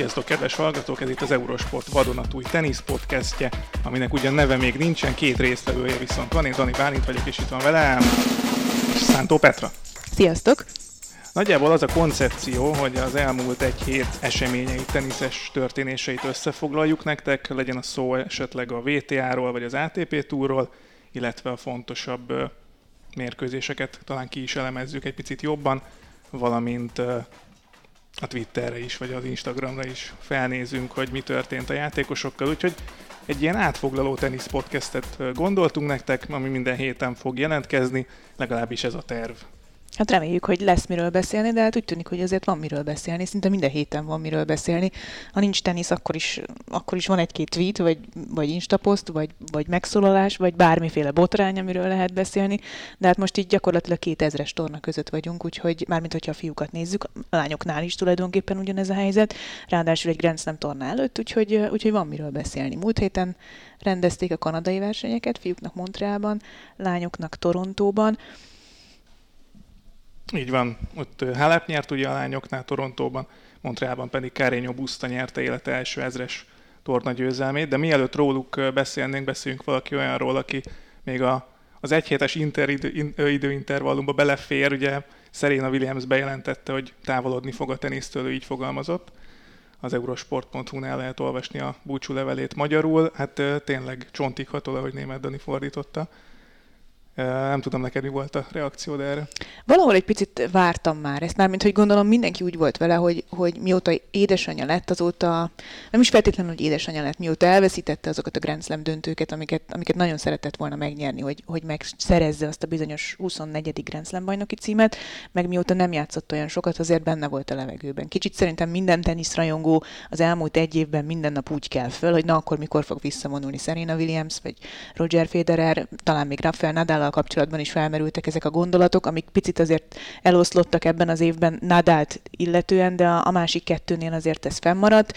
Sziasztok, kedves hallgatók! Ez itt az Eurosport vadonatúj tenisz podcastje, aminek ugyan neve még nincsen, két résztvevője viszont van. Én Dani Bálint vagyok, és itt van velem Szántó Petra. Sziasztok! Nagyjából az a koncepció, hogy az elmúlt egy hét eseményeit, teniszes történéseit összefoglaljuk nektek, legyen a szó esetleg a VTA-ról vagy az ATP túról, illetve a fontosabb mérkőzéseket talán ki is elemezzük egy picit jobban, valamint a Twitterre is, vagy az Instagramra is felnézünk, hogy mi történt a játékosokkal, úgyhogy egy ilyen átfoglaló tenisz podcastet gondoltunk nektek, ami minden héten fog jelentkezni, legalábbis ez a terv. Hát reméljük, hogy lesz miről beszélni, de hát úgy tűnik, hogy azért van miről beszélni, szinte minden héten van miről beszélni. Ha nincs tenisz, akkor is, akkor is van egy-két tweet, vagy, vagy instapost, vagy, vagy megszólalás, vagy bármiféle botrány, amiről lehet beszélni. De hát most így gyakorlatilag két ezres torna között vagyunk, úgyhogy mármint hogyha a fiúkat nézzük, a lányoknál is tulajdonképpen ugyanez a helyzet, ráadásul egy Grand Slam torna előtt, úgyhogy, úgyhogy van miről beszélni. Múlt héten rendezték a kanadai versenyeket, fiúknak Montrealban, lányoknak Torontóban. Így van, ott Halep nyert ugye a lányoknál Torontóban, Montrealban pedig Carreño Busta nyerte élete első ezres torna győzelmét, de mielőtt róluk beszélnénk, beszéljünk valaki olyanról, aki még a, az egyhétes inter, idő, időintervallumba belefér, ugye Serena Williams bejelentette, hogy távolodni fog a tenisztől, így fogalmazott. Az eurosport.hu-nál lehet olvasni a búcsú levelét magyarul. Hát tényleg csontig hatol, ahogy német Dani fordította. Nem tudom neked mi volt a reakció erre. Valahol egy picit vártam már ezt, mármint hogy gondolom mindenki úgy volt vele, hogy, hogy mióta édesanyja lett, azóta nem is feltétlenül, hogy édesanyja lett, mióta elveszítette azokat a Grand Slam döntőket, amiket, amiket nagyon szeretett volna megnyerni, hogy, hogy megszerezze azt a bizonyos 24. Grand Slam bajnoki címet, meg mióta nem játszott olyan sokat, azért benne volt a levegőben. Kicsit szerintem minden teniszrajongó az elmúlt egy évben minden nap úgy kell föl, hogy na akkor mikor fog visszavonulni Serena Williams, vagy Roger Federer, talán még Rafael Nadal kapcsolatban is felmerültek ezek a gondolatok, amik picit azért eloszlottak ebben az évben Nadált illetően, de a, a másik kettőnél azért ez fennmaradt.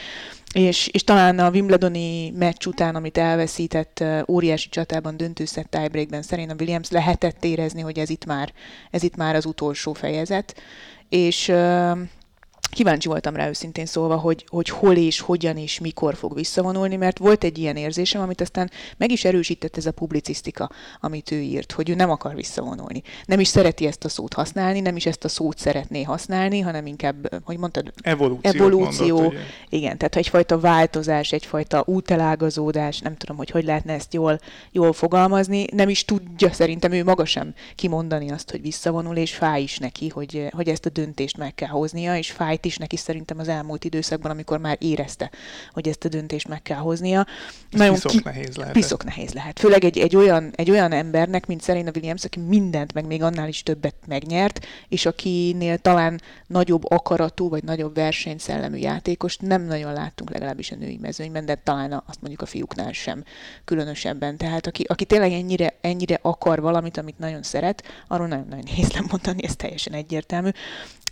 És, és talán a Wimbledoni meccs után, amit elveszített óriási csatában, döntőszett tiebreakben Serena Williams lehetett érezni, hogy ez itt már, ez itt már az utolsó fejezet. És kíváncsi voltam rá őszintén szólva, hogy, hogy hol és hogyan és mikor fog visszavonulni, mert volt egy ilyen érzésem, amit aztán meg is erősített ez a publicisztika, amit ő írt, hogy ő nem akar visszavonulni. Nem is szereti ezt a szót használni, nem is ezt a szót szeretné használni, hanem inkább, hogy mondtad, evolúció. Mondott, igen, tehát egyfajta változás, egyfajta útelágazódás, nem tudom, hogy hogy lehetne ezt jól, jól fogalmazni, nem is tudja szerintem ő maga sem kimondani azt, hogy visszavonul, és fáj is neki, hogy, hogy ezt a döntést meg kell hoznia, és fáj fájt is neki szerintem az elmúlt időszakban, amikor már érezte, hogy ezt a döntést meg kell hoznia. Ez Nagyon piszok ki... nehéz lehet. Piszok nehéz lehet. Főleg egy, egy, olyan, egy olyan embernek, mint Serena Williams, aki mindent, meg még annál is többet megnyert, és akinél talán nagyobb akaratú, vagy nagyobb versenyszellemű játékost nem nagyon láttunk legalábbis a női mezőnyben, de talán azt mondjuk a fiúknál sem különösebben. Tehát aki, aki tényleg ennyire, ennyire akar valamit, amit nagyon szeret, arról nagyon-nagyon nehéz lemondani, ez teljesen egyértelmű.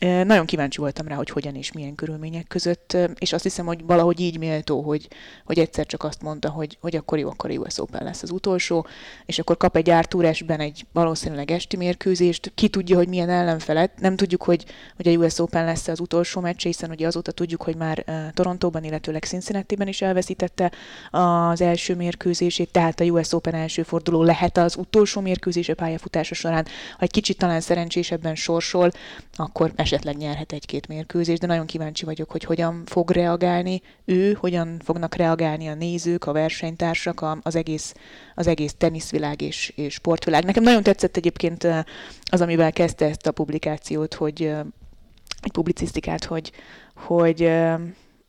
Nagyon kíváncsi voltam rá, hogy hogyan és milyen körülmények között, és azt hiszem, hogy valahogy így méltó, hogy, hogy egyszer csak azt mondta, hogy, hogy akkor jó, akkor US Open lesz az utolsó, és akkor kap egy ártúresben egy valószínűleg esti mérkőzést, ki tudja, hogy milyen ellenfelet, nem tudjuk, hogy, hogy a US Open lesz az utolsó meccs, hiszen ugye azóta tudjuk, hogy már Torontóban, illetőleg Cincinnati-ben is elveszítette az első mérkőzését, tehát a US Open első forduló lehet az utolsó mérkőzés a pályafutása során. Ha egy kicsit talán szerencsésebben sorsol, akkor esetleg nyerhet egy-két mérkőzést, de nagyon kíváncsi vagyok, hogy hogyan fog reagálni ő, hogyan fognak reagálni a nézők, a versenytársak, az egész, az egész teniszvilág és, és sportvilág. Nekem nagyon tetszett egyébként az, amivel kezdte ezt a publikációt, hogy egy publicisztikát, hogy, hogy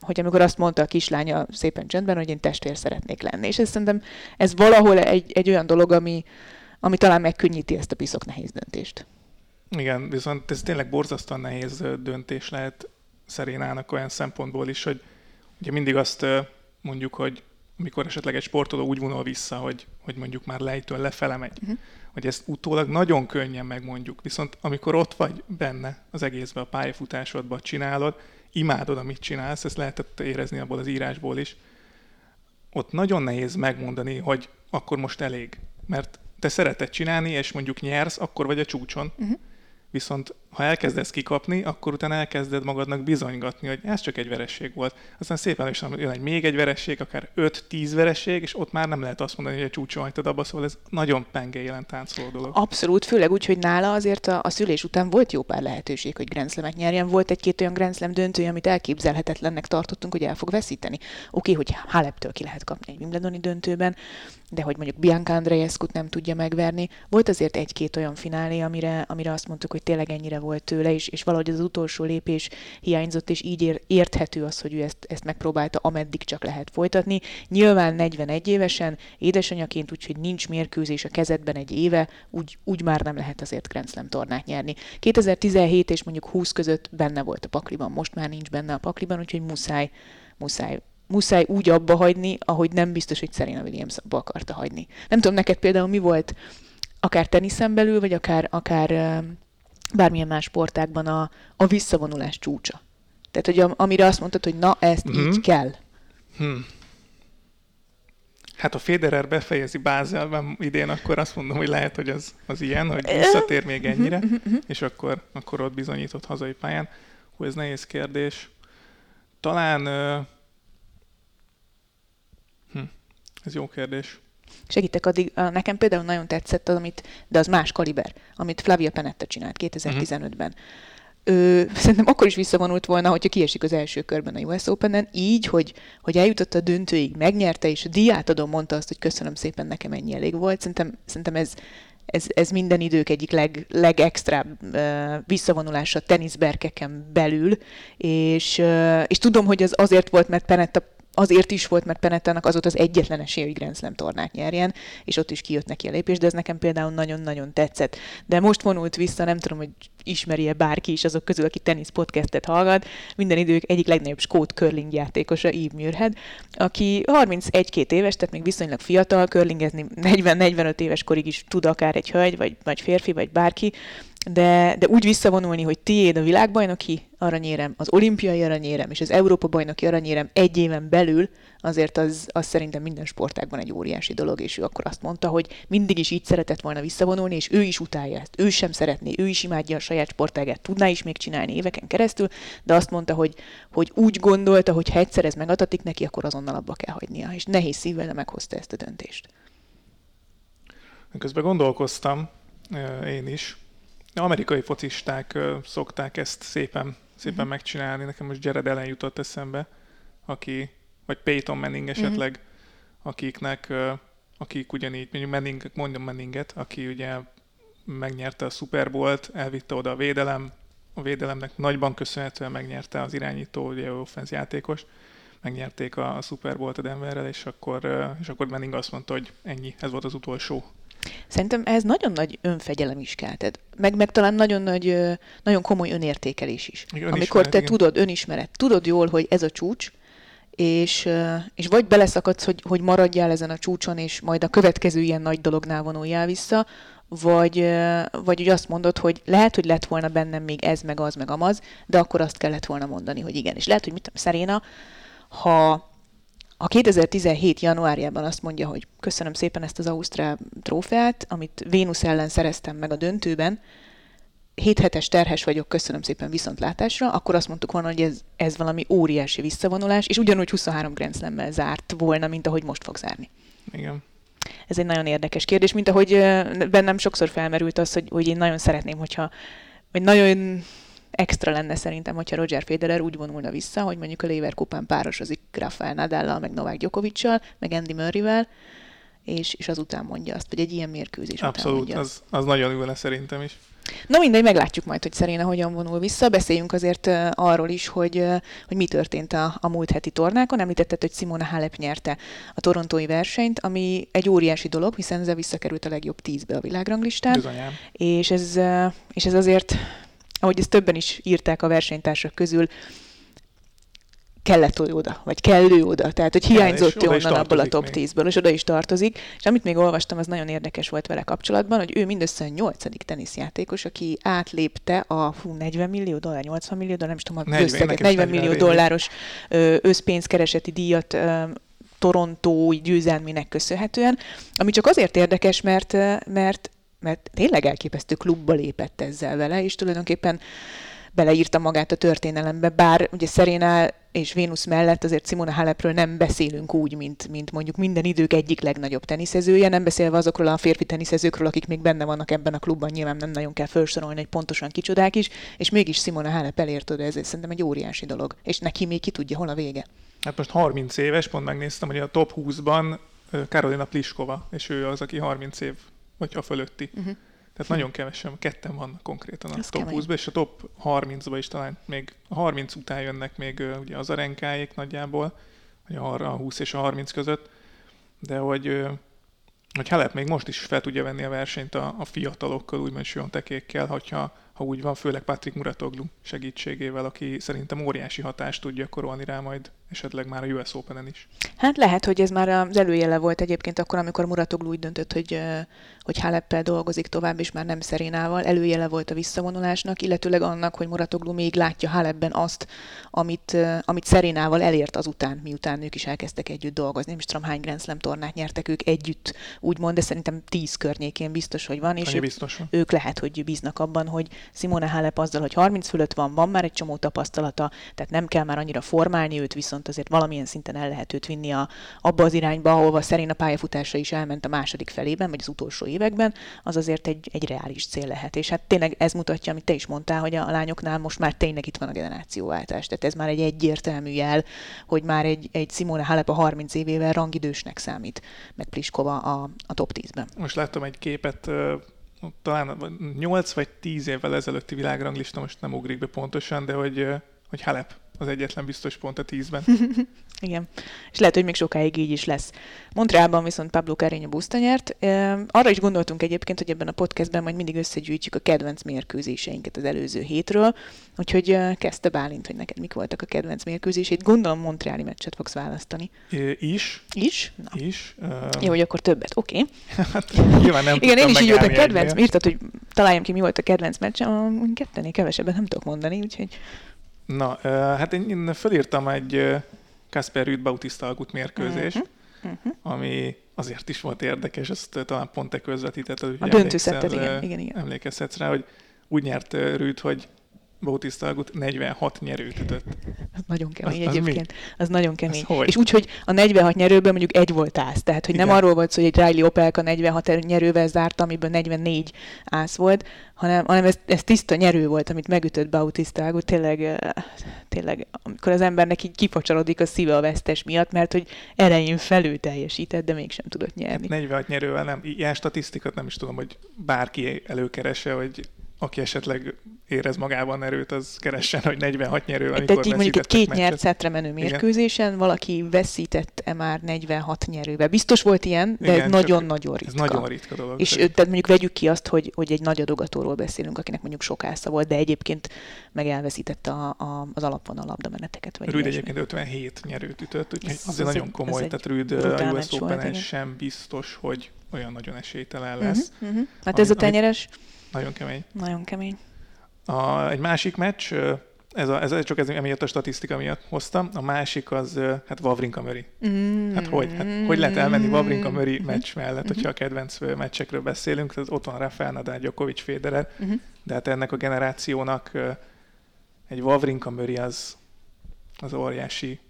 hogy amikor azt mondta a kislánya szépen csendben, hogy én testvér szeretnék lenni. És ez szerintem ez valahol egy, egy olyan dolog, ami, ami talán megkönnyíti ezt a piszok nehéz döntést. Igen, viszont ez tényleg borzasztóan nehéz döntés lehet Szerénának olyan szempontból is, hogy ugye mindig azt mondjuk, hogy amikor esetleg egy sportoló úgy vonul vissza, hogy, hogy mondjuk már lejtől lefele megy, uh-huh. hogy ezt utólag nagyon könnyen megmondjuk. Viszont amikor ott vagy benne az egészben, a pályafutásodban csinálod, imádod, amit csinálsz, ezt lehetett érezni abból az írásból is, ott nagyon nehéz megmondani, hogy akkor most elég. Mert te szereted csinálni, és mondjuk nyersz, akkor vagy a csúcson. Uh-huh. Viszont ha elkezdesz kikapni, akkor utána elkezded magadnak bizonygatni, hogy ez csak egy veresség volt. Aztán szépen is jön egy még egy veresség, akár 5-10 veresség, és ott már nem lehet azt mondani, hogy egy csúcson hagytad abba, szóval ez nagyon penge jelen táncoló dolog. Abszolút, főleg úgy, hogy nála azért a, a szülés után volt jó pár lehetőség, hogy Grand Slam-et nyerjen. Volt egy-két olyan Grand Slam döntője, amit elképzelhetetlennek tartottunk, hogy el fog veszíteni. Oké, hogy Haleptől ki lehet kapni egy Wimbledoni döntőben, de hogy mondjuk Bianca andreescu nem tudja megverni. Volt azért egy-két olyan finálé, amire, amire azt mondtuk, hogy tényleg ennyire volt tőle, és, és valahogy az utolsó lépés hiányzott, és így ér, érthető az, hogy ő ezt, ezt megpróbálta, ameddig csak lehet folytatni. Nyilván 41 évesen, édesanyaként, úgyhogy nincs mérkőzés a kezedben egy éve, úgy, úgy már nem lehet azért Grand Slam tornát nyerni. 2017 és mondjuk 20 között benne volt a pakliban, most már nincs benne a pakliban, úgyhogy muszáj, muszáj muszáj úgy abba hagyni, ahogy nem biztos, hogy Serena Williams abba akarta hagyni. Nem tudom, neked például mi volt akár teniszen belül, vagy akár, akár bármilyen más sportákban a, a visszavonulás csúcsa. Tehát, hogy amire azt mondtad, hogy na, ezt mm-hmm. így kell. Hmm. Hát a Federer befejezi Bázelben idén, akkor azt mondom, hogy lehet, hogy az, az ilyen, hogy visszatér még ennyire, mhm, mhm, mhm. és akkor, akkor ott bizonyított hazai pályán. Hú, ez nehéz kérdés. Talán Ez jó kérdés. Segítek addig, nekem például nagyon tetszett az, amit, de az más kaliber, amit Flavia Penetta csinált 2015-ben. Uh-huh. Ő, szerintem akkor is visszavonult volna, hogyha kiesik az első körben a US Open-en, így, hogy, hogy eljutott a döntőig, megnyerte, és a diát adom, mondta azt, hogy köszönöm szépen, nekem ennyi elég volt. Szerintem, szerintem ez, ez, ez minden idők egyik leg, legextrább uh, visszavonulása teniszberkeken belül, és, uh, és tudom, hogy ez azért volt, mert Penetta azért is volt, mert Penettának az volt az egyetlen esély, hogy Grand Slam tornát nyerjen, és ott is kijött neki a lépés, de ez nekem például nagyon-nagyon tetszett. De most vonult vissza, nem tudom, hogy ismeri-e bárki is azok közül, aki tenisz podcastet hallgat, minden idők egyik legnagyobb skót curling játékosa, Eve Muirhead, aki 31-2 éves, tehát még viszonylag fiatal, curlingezni 40-45 éves korig is tud akár egy hölgy, vagy, vagy férfi, vagy bárki, de, de úgy visszavonulni, hogy tiéd a világbajnoki aranyérem, az olimpiai aranyérem és az Európa bajnoki aranyérem egy éven belül, azért az, az szerintem minden sportágban egy óriási dolog, és ő akkor azt mondta, hogy mindig is így szeretett volna visszavonulni, és ő is utálja ezt. Ő sem szeretné, ő is imádja a saját sportágát, tudná is még csinálni éveken keresztül, de azt mondta, hogy, hogy úgy gondolta, hogy ha egyszer ez megadatik neki, akkor azonnal abba kell hagynia, és nehéz szívvel meghozta ezt a döntést. Közben gondolkoztam, én is, amerikai focisták szokták ezt szépen, szépen uh-huh. megcsinálni. Nekem most Jared Allen jutott eszembe, aki, vagy Peyton Manning mhm. esetleg, uh-huh. akiknek, akik ugyanígy, mondjuk Manning, mondjam Manninget, aki ugye megnyerte a Super Bowl-t, elvitte oda a védelem, a védelemnek nagyban köszönhetően megnyerte az irányító, ugye offenz játékos, megnyerték a, a Super Bowl-t a Denverrel, és akkor, és akkor Manning azt mondta, hogy ennyi, ez volt az utolsó Szerintem ez nagyon nagy önfegyelem is kell. Tehát meg, meg talán nagyon nagy, nagyon komoly önértékelés is. Önismeret, Amikor te igen. tudod, önismeret, tudod jól, hogy ez a csúcs, és, és vagy beleszakadsz, hogy, hogy maradjál ezen a csúcson, és majd a következő ilyen nagy dolognál vonuljál vissza, vagy, vagy úgy azt mondod, hogy lehet, hogy lett volna bennem még ez, meg az, meg amaz, de akkor azt kellett volna mondani, hogy igen. És lehet, hogy mit tudom, Szeréna, ha a 2017. januárjában azt mondja, hogy köszönöm szépen ezt az Ausztrál trófeát, amit Vénusz ellen szereztem meg a döntőben, 7 hetes terhes vagyok, köszönöm szépen viszontlátásra, akkor azt mondtuk volna, hogy ez, ez valami óriási visszavonulás, és ugyanúgy 23 Grand slam zárt volna, mint ahogy most fog zárni. Igen. Ez egy nagyon érdekes kérdés, mint ahogy bennem sokszor felmerült az, hogy, hogy én nagyon szeretném, hogyha vagy nagyon extra lenne szerintem, hogyha Roger Federer úgy vonulna vissza, hogy mondjuk a Lever kupán párosozik Rafael Nadállal, meg Novák Djokoviccal, meg Andy Murrayvel, és, és azután mondja azt, vagy egy ilyen mérkőzés Abszolút, után mondja az, az nagyon ülne szerintem is. Na mindegy, meglátjuk majd, hogy Szeréna hogyan vonul vissza. Beszéljünk azért arról is, hogy, hogy mi történt a, a múlt heti tornákon. Említetted, hogy Simona Halep nyerte a torontói versenyt, ami egy óriási dolog, hiszen ezzel visszakerült a legjobb tízbe a világranglistán. Bizonyám. És ez, és ez azért ahogy ezt többen is írták a versenytársak közül, kellett oda, vagy kellő oda, tehát hogy hiányzott ő onnan abból a top 10-ből, és oda is tartozik. És amit még olvastam, az nagyon érdekes volt vele kapcsolatban, hogy ő mindössze a nyolcadik teniszjátékos, aki átlépte a fú, 40 millió dollár, 80 millió dollár, nem is tudom, a 40, összeget, 40 millió dolláros összpénzkereseti díjat Torontói győzelmének köszönhetően, ami csak azért érdekes, mert, mert mert tényleg elképesztő klubba lépett ezzel vele, és tulajdonképpen beleírta magát a történelembe, bár ugye Szeréna és Vénusz mellett azért Simona Halepről nem beszélünk úgy, mint, mint mondjuk minden idők egyik legnagyobb teniszezője, nem beszélve azokról a férfi teniszezőkről, akik még benne vannak ebben a klubban, nyilván nem nagyon kell felsorolni, hogy pontosan kicsodák is, és mégis Simona Halep elért oda, ez szerintem egy óriási dolog, és neki még ki tudja, hol a vége. Hát most 30 éves, pont megnéztem, hogy a top 20-ban Karolina Pliskova, és ő az, aki 30 év, vagy a fölötti. Uh-huh. Tehát nagyon kevesen, ketten vannak konkrétan a Ez top 20-ban, és a top 30-ban is talán még a 30 után jönnek még ugye az arenkáik nagyjából, vagy a 20 és a 30 között, de hogy, hogy Halep még most is fel tudja venni a versenyt a, a fiatalokkal, úgymond tekékkel, hogyha ha úgy van, főleg Patrick Muratoglu segítségével, aki szerintem óriási hatást tudja korolni rá majd esetleg már a US Open-en is. Hát lehet, hogy ez már az előjele volt egyébként akkor, amikor Muratoglu úgy döntött, hogy, hogy Haleppel dolgozik tovább, és már nem Szerénával. Előjele volt a visszavonulásnak, illetőleg annak, hogy Muratoglu még látja Halepben azt, amit, amit Szerénával elért azután, miután ők is elkezdtek együtt dolgozni. Nem is tudom, hány Grand Slam tornát nyertek ők együtt, úgymond, de szerintem tíz környékén biztos, hogy van, és ők, biztos ők lehet, hogy bíznak abban, hogy Simone Halep azzal, hogy 30 fölött van, van már egy csomó tapasztalata, tehát nem kell már annyira formálni őt, viszont viszont azért valamilyen szinten el lehet őt vinni a, abba az irányba, ahova szerint a pályafutása is elment a második felében, vagy az utolsó években, az azért egy, egy reális cél lehet. És hát tényleg ez mutatja, amit te is mondtál, hogy a lányoknál most már tényleg itt van a generációváltás. Tehát ez már egy egyértelmű jel, hogy már egy, egy Simone Halep a 30 évével rangidősnek számít, meg Pliskova a, a top 10-ben. Most láttam egy képet, talán 8 vagy 10 évvel ezelőtti világranglista, most nem ugrik be pontosan, de hogy, hogy Halep az egyetlen biztos pont a tízben. Igen. És lehet, hogy még sokáig így is lesz. Montrealban viszont Pablo Carreño buszta nyert. Arra is gondoltunk egyébként, hogy ebben a podcastben majd mindig összegyűjtjük a kedvenc mérkőzéseinket az előző hétről. Úgyhogy kezdte Bálint, hogy neked mik voltak a kedvenc mérkőzését. Gondolom Montreali meccset fogsz választani. É, is. Is? Na. Is. Uh... Jó, hogy akkor többet. Oké. Okay. hát, nyilván nem Igen, én is így volt a kedvenc. Írtad, hogy találjam ki, mi volt a kedvenc meccsem. Kettené kevesebbet nem tudok mondani, úgyhogy Na, hát én fölírtam egy Kasper Rüd Bautista Agut mérkőzést, uh-huh. uh-huh. ami azért is volt érdekes, ezt talán pont te közvetítetted. A döntőszetted, igen, igen, igen. Emlékezhetsz rá, hogy úgy nyert Rüd, hogy Bautista Agut 46 nyerőt ütött. Az nagyon kemény az, egyébként. Az, az nagyon kemény. Az És úgy, hogy a 46 nyerőből mondjuk egy volt ász. Tehát, hogy Igen. nem arról volt szó, hogy egy Riley Opelka 46 nyerővel zárt, amiből 44 ász volt, hanem, hanem ez, ez tiszta nyerő volt, amit megütött Bautista. Tényleg, tényleg, amikor az embernek így kifacsalodik a szíve a vesztes miatt, mert hogy elején felül teljesített, de mégsem tudott nyerni. 46 hát nyerővel nem. Ilyen statisztikát nem is tudom, hogy bárki előkeresse, hogy aki esetleg érez magában erőt, az keressen, hogy 46 nyerő, amikor Tehát így mondjuk egy két meccset. nyert szetre menő mérkőzésen Igen. valaki veszített-e már 46 nyerővel. Biztos volt ilyen, de Igen, ez nagyon-nagyon ritka. Ez nagyon ritka dolog. És tehát mondjuk vegyük ki azt, hogy, hogy egy nagy adogatóról beszélünk, akinek mondjuk sok ásza volt, de egyébként meg elveszítette a, a, az alapvonal labdameneteket. Vagy Rüd egyébként 57 nyerőt ütött, úgyhogy ez, azért nagyon komoly, tehát Rüd a US Open sem biztos, hogy olyan nagyon esélytelen lesz. Uh-huh, uh-huh. Hát ez a tenyeres... Amit, nagyon kemény. Nagyon kemény. A, egy másik meccs, ez, a, ez csak ez emiatt a statisztika miatt hoztam, a másik az hát Wawrinka Möri. Mm. Hát hogy? Hát, hogy lehet elmenni Wawrinka Möri meccs mellett, hogyha a kedvenc meccsekről beszélünk, tehát ott van Rafael Nadal, Djokovic, Federer, mm-hmm. de hát ennek a generációnak egy Wawrinka Möri az, az óriási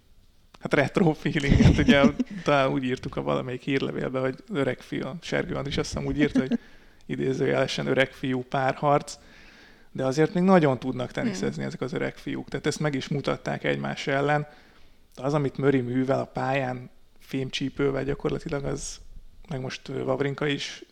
hát retro feeling, hát ugye talán úgy írtuk a valamelyik hírlevélbe, hogy öreg fiú, Sergő is azt hiszem úgy írta, hogy idézőjelesen öreg fiú párharc, de azért még nagyon tudnak teniszezni mm. ezek az öreg fiúk. Tehát ezt meg is mutatták egymás ellen. De az, amit Möri művel a pályán fémcsípővel gyakorlatilag, az meg most Vavrinka is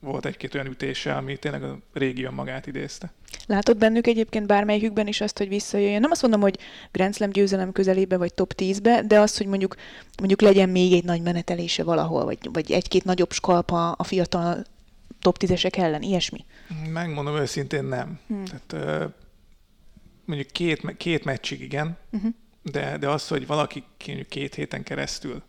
volt egy-két olyan ütése, ami tényleg a régi magát idézte. Látod bennük egyébként bármelyikükben is azt, hogy visszajöjjön? Nem azt mondom, hogy Grand Slam győzelem közelébe vagy top 10-be, de azt, hogy mondjuk, mondjuk legyen még egy nagy menetelése valahol, vagy, vagy egy-két nagyobb skalpa a fiatal top 10-esek ellen, ilyesmi? Megmondom őszintén nem. Hmm. Tehát, mondjuk két, két meccsig igen, uh-huh. de, de az, hogy valaki két héten keresztül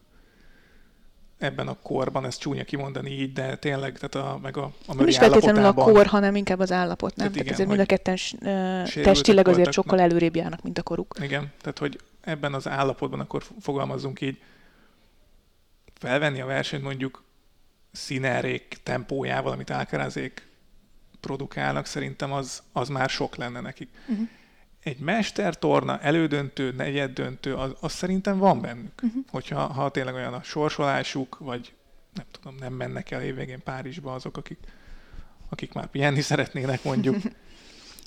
ebben a korban, ez csúnya kimondani így, de tényleg, tehát a, meg a, a Nem is feltétlenül a kor, hanem inkább az állapot, nem? Tehát, tehát igen, azért mind a ketten testileg azért sokkal előrébb járnak, mint a koruk. Igen, tehát hogy ebben az állapotban akkor fogalmazunk így, felvenni a versenyt mondjuk színerék tempójával, amit Alcarazék produkálnak, szerintem az, az már sok lenne nekik. Uh-huh. Egy mestertorna, elődöntő, negyeddöntő, az, az szerintem van bennük. Uh-huh. Hogyha ha tényleg olyan a sorsolásuk, vagy nem tudom, nem mennek el évvégén Párizsba azok, akik, akik már pihenni szeretnének mondjuk.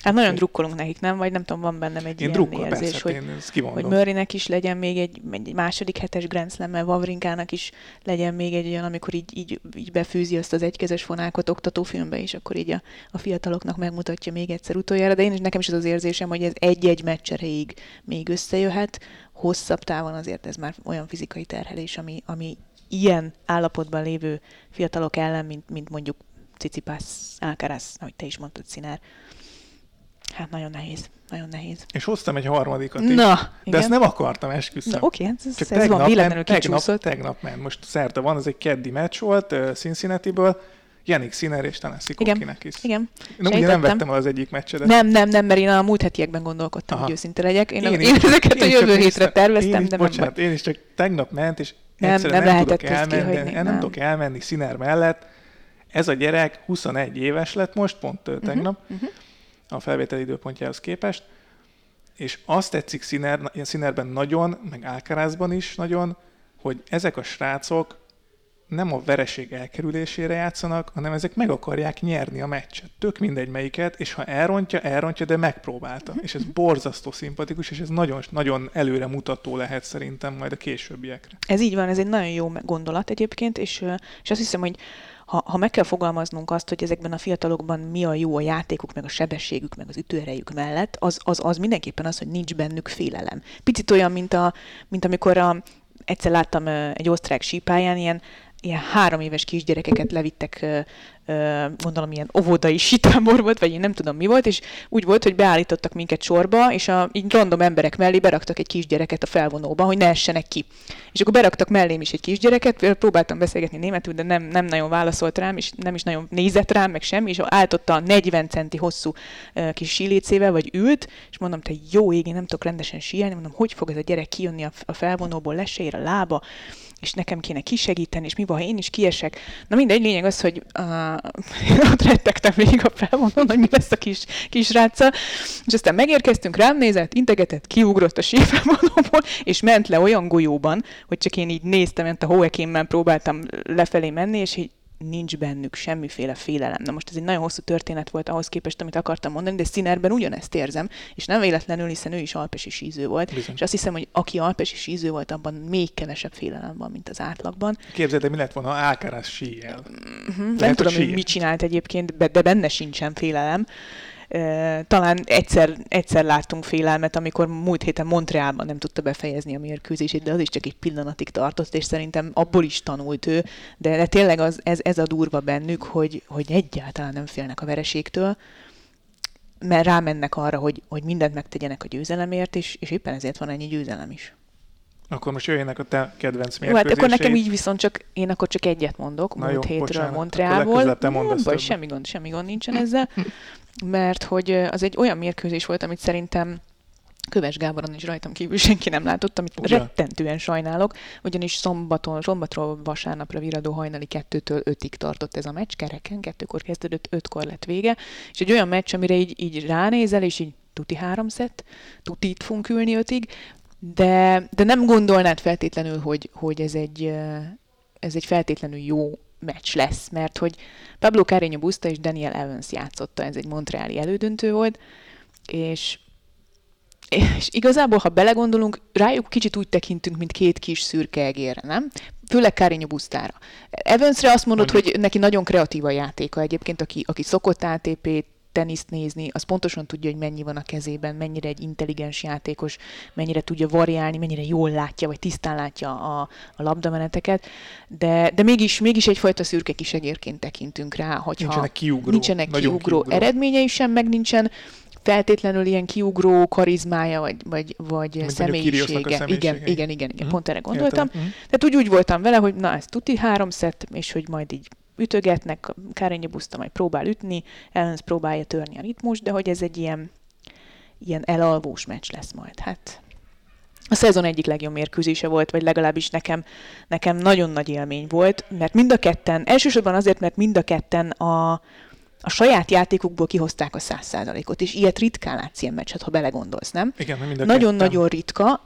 Hát nagyon drukkolunk nekik, nem? Vagy nem tudom, van bennem egy én ilyen érzés, persze, hogy, én hogy Murraynek is legyen még egy, egy második hetes Grand slam Wawrinkának is legyen még egy olyan, amikor így, így, így befűzi azt az egykezes fonákot oktatófilmbe, és akkor így a, a fiataloknak megmutatja még egyszer utoljára. De én is nekem is az az érzésem, hogy ez egy-egy meccseréig még összejöhet. Hosszabb távon azért ez már olyan fizikai terhelés, ami, ami ilyen állapotban lévő fiatalok ellen, mint, mint mondjuk Cicipász, Alcaraz, ahogy te is mondtad, Színár, Hát nagyon nehéz. Nagyon nehéz. És hoztam egy harmadikat is. Na, de igen. ezt nem akartam, esküszöm. Na, oké, hát ez, Csak ez tegnap, van véletlenül tegnap, tegnap ment. Most szerda van, ez egy keddi meccs volt uh, Cincinnati-ből. Janik Sinner és Tanasi Kokkinakis. Igen. Nem, ugye nem vettem el az egyik meccsedet. Nem, nem, nem, mert én a múlt hetiekben gondolkodtam, Aha. hogy őszinte legyek. Én, én, én ezeket én a jövő hétre terveztem, én de bocsánat, nem. én is csak tegnap ment, és nem, nem, nem tudok elmenni, kihagyni, nem, nem tudok elmenni Sinner mellett. Ez a gyerek 21 éves lett most, pont tegnap. Uh-huh, uh-huh a felvételi időpontjához képest, és azt tetszik Sziner, nagyon, meg Alcarazban is nagyon, hogy ezek a srácok nem a vereség elkerülésére játszanak, hanem ezek meg akarják nyerni a meccset. Tök mindegy melyiket, és ha elrontja, elrontja, de megpróbálta. És ez borzasztó szimpatikus, és ez nagyon, nagyon előre mutató lehet szerintem majd a későbbiekre. Ez így van, ez egy nagyon jó gondolat egyébként, és, és azt hiszem, hogy ha, ha meg kell fogalmaznunk azt, hogy ezekben a fiatalokban mi a jó a játékuk, meg a sebességük, meg az ütőerejük mellett, az, az, az mindenképpen az, hogy nincs bennük félelem. Picit olyan, mint, a, mint amikor a, egyszer láttam egy osztrák sípáján ilyen ilyen három éves kisgyerekeket levittek, gondolom ilyen óvodai sitámor volt, vagy én nem tudom mi volt, és úgy volt, hogy beállítottak minket sorba, és a így random emberek mellé beraktak egy kisgyereket a felvonóba, hogy ne essenek ki. És akkor beraktak mellém is egy kisgyereket, próbáltam beszélgetni németül, de nem, nem nagyon válaszolt rám, és nem is nagyon nézett rám, meg semmi, és álltott a 40 centi hosszú kis sílécével, vagy ült, és mondom, te jó ég, én nem tudok rendesen síelni, mondom, hogy fog ez a gyerek kijönni a felvonóból, lesér a lába, és nekem kéne kisegíteni, és mi van, ha én is kiesek. Na mindegy, lényeg az, hogy uh, ott rettegtem végig a felvonón, hogy mi lesz a kis, kis ráccal, és aztán megérkeztünk, rám nézett, integetett, kiugrott a sífelvonóból, és ment le olyan golyóban, hogy csak én így néztem, ment a hóekémmel próbáltam lefelé menni, és így nincs bennük semmiféle félelem. Na most ez egy nagyon hosszú történet volt ahhoz képest, amit akartam mondani, de Színerben ugyanezt érzem, és nem véletlenül, hiszen ő is alpesi síző volt. Bizony. És azt hiszem, hogy aki alpesi síző volt, abban még kevesebb félelem van, mint az átlagban. Képzeld, de mi lett volna, ha Alcaraz síjel? Mm-hmm. Nem tudom, hogy mit csinált egyébként, de benne sincsen félelem talán egyszer, egyszer láttunk félelmet, amikor múlt héten Montrealban nem tudta befejezni a mérkőzését, de az is csak egy pillanatig tartott, és szerintem abból is tanult ő, de, de tényleg az, ez, ez a durva bennük, hogy, hogy egyáltalán nem félnek a vereségtől, mert rámennek arra, hogy, hogy mindent megtegyenek a győzelemért, és, és éppen ezért van ennyi győzelem is. Akkor most jöjjenek a te kedvenc mérkőzéseid. hát akkor nekem így viszont csak, én akkor csak egyet mondok, Na múlt jó, hétről Montrealból. Nem baj, semmi gond, semmi gond nincsen ezzel. mert hogy az egy olyan mérkőzés volt, amit szerintem Köves Gáboron is rajtam kívül senki nem látott, amit Ugye? rettentően sajnálok, ugyanis szombaton, szombatról vasárnapra viradó hajnali kettőtől ötig tartott ez a meccs, kereken, kettőkor kezdődött, ötkor lett vége, és egy olyan meccs, amire így, így ránézel, és így tuti három szett, tuti itt fogunk ülni ötig, de, de nem gondolnád feltétlenül, hogy, hogy ez, egy, ez egy feltétlenül jó meccs lesz, mert hogy Pablo Carreño Busta és Daniel Evans játszotta, ez egy montreali elődöntő volt, és és igazából, ha belegondolunk, rájuk kicsit úgy tekintünk, mint két kis szürke egérre, nem? Főleg Carreño Bustára. Evansre azt mondod, hogy neki nagyon kreatív a játéka egyébként, aki, aki szokott ATP-t, teniszt nézni, az pontosan tudja, hogy mennyi van a kezében, mennyire egy intelligens játékos, mennyire tudja variálni, mennyire jól látja, vagy tisztán látja a, a labdameneteket, de, de mégis, mégis egyfajta szürke kisegérként tekintünk rá, hogyha nincsenek kiugró, nincsenek kiugró, kiugró eredményei sem, meg nincsen feltétlenül ilyen kiugró karizmája, vagy, vagy, vagy személyisége. Igen, igen, igen, igen, igen, pont erre gondoltam. Uh-huh. Tehát úgy, úgy voltam vele, hogy na, ez tuti három szett, és hogy majd így ütögetnek, Kárényi Buszta majd próbál ütni, Ellens próbálja törni a ritmus, de hogy ez egy ilyen, ilyen elalvós meccs lesz majd. Hát a szezon egyik legjobb mérkőzése volt, vagy legalábbis nekem, nekem nagyon nagy élmény volt, mert mind a ketten, elsősorban azért, mert mind a ketten a, a saját játékukból kihozták a száz százalékot, és ilyet ritkán látsz ilyen meccset, ha belegondolsz, nem? Igen, mind Nagyon-nagyon ritka,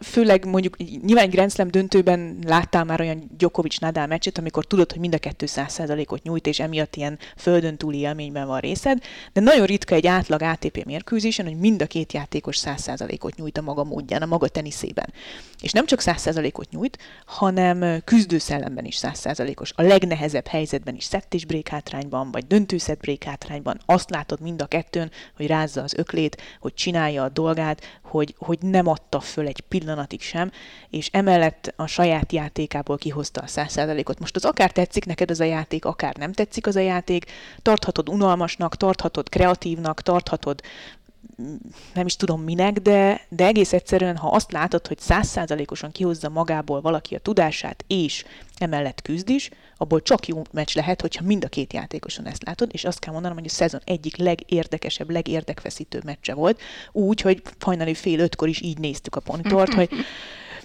főleg mondjuk nyilván egy Grand Slam döntőben láttál már olyan Djokovic Nadal meccset, amikor tudod, hogy mind a kettő száz százalékot nyújt, és emiatt ilyen földön túli élményben van részed, de nagyon ritka egy átlag ATP mérkőzésen, hogy mind a két játékos száz százalékot nyújt a maga módján, a maga teniszében. És nem csak száz százalékot nyújt, hanem küzdőszellemben is száz százalékos. A legnehezebb helyzetben is szett és break hátrányban, vagy döntőszett break hátrányban. Azt látod mind a kettőn, hogy rázza az öklét, hogy csinálja a dolgát, hogy, hogy nem adta föl egy pillanatig sem, és emellett a saját játékából kihozta a száz százalékot. Most az akár tetszik neked az a játék, akár nem tetszik az a játék, tarthatod unalmasnak, tarthatod kreatívnak, tarthatod nem is tudom minek, de, de egész egyszerűen, ha azt látod, hogy százszázalékosan kihozza magából valaki a tudását, és emellett küzd is, abból csak jó meccs lehet, hogyha mind a két játékoson ezt látod, és azt kell mondanom, hogy a szezon egyik legérdekesebb, legérdekfeszítőbb meccse volt, úgy, hogy hajnali fél ötkor is így néztük a ponitort, hogy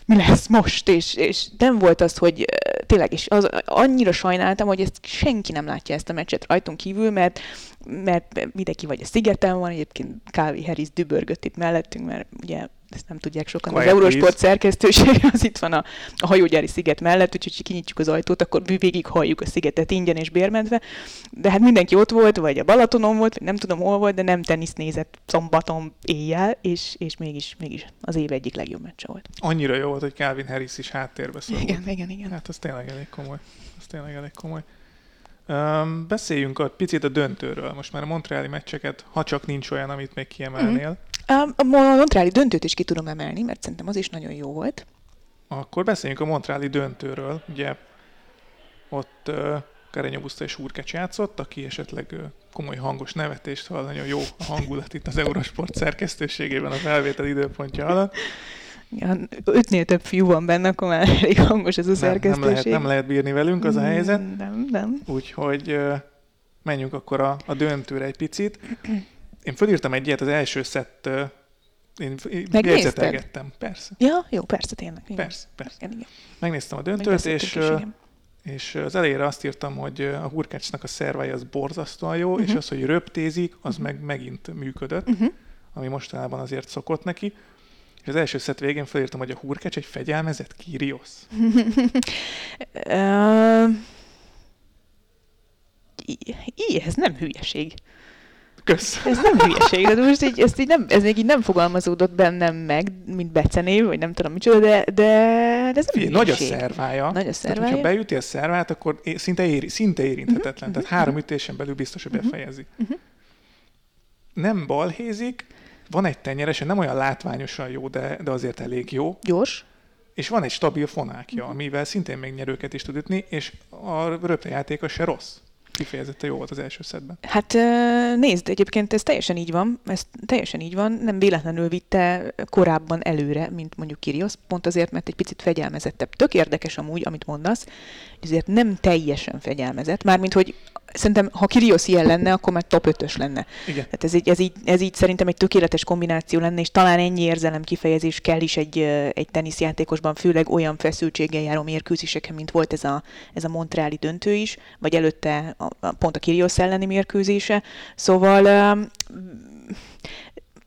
mi lesz most, és, és nem volt az, hogy tényleg, és az, annyira sajnáltam, hogy ezt senki nem látja ezt a meccset rajtunk kívül, mert, mert mindenki vagy a szigeten van, egyébként Kávi Harris dübörgött itt mellettünk, mert ugye ezt nem tudják sokan, Quiet, az Eurosport szerkesztőség az itt van a, a hajógyári sziget mellett, úgyhogy kinyitjuk az ajtót, akkor végig halljuk a szigetet ingyen és bérmentve. De hát mindenki ott volt, vagy a Balatonon volt, vagy nem tudom hol volt, de nem tenisz nézett szombaton éjjel, és, és mégis, mégis az év egyik legjobb meccse volt. Annyira jó volt, hogy Calvin Harris is háttérbe szólt. Igen, igen, igen. Hát az tényleg elég komoly. Az tényleg elég komoly. Um, beszéljünk egy picit a döntőről. Most már a Montreali meccseket, ha csak nincs olyan, amit még kiemelnél. Mm-hmm. A Montreali döntőt is ki tudom emelni, mert szerintem az is nagyon jó volt. Akkor beszéljünk a Montreali döntőről. Ugye ott uh, Karenyó Buszta és Urkecs játszott, aki esetleg uh, komoly hangos nevetést hall, nagyon jó a hangulat itt az Eurosport szerkesztőségében a felvétel időpontja alatt. Ja, ötnél több fiú van benne, akkor már elég hangos ez a szerkesztőség. Nem, nem, lehet, nem lehet bírni velünk, az a helyzet. Nem, nem. Úgyhogy uh, menjünk akkor a, a döntőre egy picit. Én fölírtam egy ilyet az első szett, én jegyzetelgettem, persze. Ja, jó, persze, tényleg. Igen. Persze, persze. Igen, igen. Megnéztem a döntőt, és, és az elejére azt írtam, hogy a hurkácsnak a szervai az borzasztóan jó, uh-huh. és mhm. az, hogy röptézik, az uh-huh. meg megint működött, uh-huh. ami mostanában azért szokott neki. És az első szett végén felírtam, hogy a hurkács egy fegyelmezett Kirios. uh, ez nem hülyeség. Kösz. Ez nem hülyeség, de most így, ezt így nem, ez még így nem fogalmazódott bennem meg, mint becenév, vagy nem tudom micsoda, de, de, de ez nem Nagy a szervája. Nagy a szervája. Tehát, hogyha beüti a szervát, akkor szinte, éri, szinte érinthetetlen. Uh-huh, Tehát három ütésen belül biztos, hogy befejezi. Uh-huh. Nem balhézik, van egy tenyerese, nem olyan látványosan jó, de, de azért elég jó. Gyors. És van egy stabil fonákja, uh-huh. amivel szintén még nyerőket is tud ütni, és a röptejátéka se rossz kifejezetten jó volt az első szedben. Hát nézd, egyébként ez teljesen így van, ez teljesen így van, nem véletlenül vitte korábban előre, mint mondjuk Kirios, pont azért, mert egy picit fegyelmezettebb. Tök érdekes amúgy, amit mondasz, ezért nem teljesen fegyelmezett, mármint hogy szerintem, ha Kirios ilyen lenne, akkor már top 5-ös lenne. Igen. Tehát ez így, ez, így, ez így szerintem egy tökéletes kombináció lenne, és talán ennyi érzelem kifejezés kell is egy, egy teniszjátékosban, főleg olyan feszültséggel járó mérkőzéseken, mint volt ez a, ez a Montreali döntő is, vagy előtte a, pont a Kirios elleni mérkőzése. Szóval um,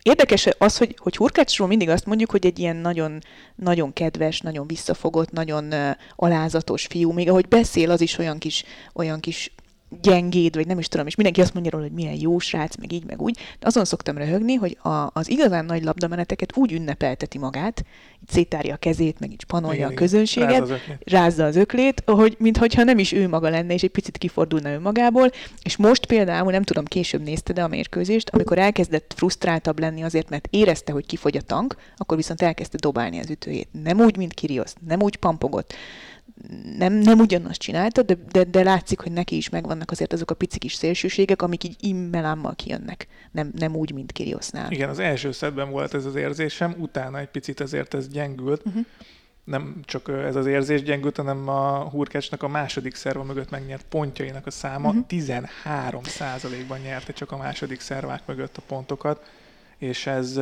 Érdekes az, hogy, hogy Hurkácsról mindig azt mondjuk, hogy egy ilyen nagyon, nagyon kedves, nagyon visszafogott, nagyon alázatos fiú, még ahogy beszél, az is olyan kis, olyan kis gyengéd, vagy nem is tudom, és mindenki azt mondja róla, hogy milyen jó srác, meg így, meg úgy. De azon szoktam röhögni, hogy a, az igazán nagy labdameneteket úgy ünnepelteti magát, így szétárja a kezét, meg így panolja igen, a közönséget, rázza az, rázza az öklét, hogy mintha nem is ő maga lenne, és egy picit kifordulna önmagából. És most például, nem tudom, később nézte de a mérkőzést, amikor elkezdett frusztráltabb lenni azért, mert érezte, hogy kifogy a tank, akkor viszont elkezdte dobálni az ütőjét. Nem úgy, mint Kirios, nem úgy pampogott nem, nem ugyanazt csinálta, de, de, de látszik, hogy neki is megvannak azért azok a pici kis szélsőségek, amik így immelámmal kijönnek. Nem, nem úgy, mint Kiriosznál. Igen, az első szedben volt ez az érzésem, utána egy picit azért ez gyengült. Uh-huh. Nem csak ez az érzés gyengült, hanem a Hurkácsnak a második szerva mögött megnyert pontjainak a száma uh-huh. 13 ban nyerte csak a második szervák mögött a pontokat, és ez,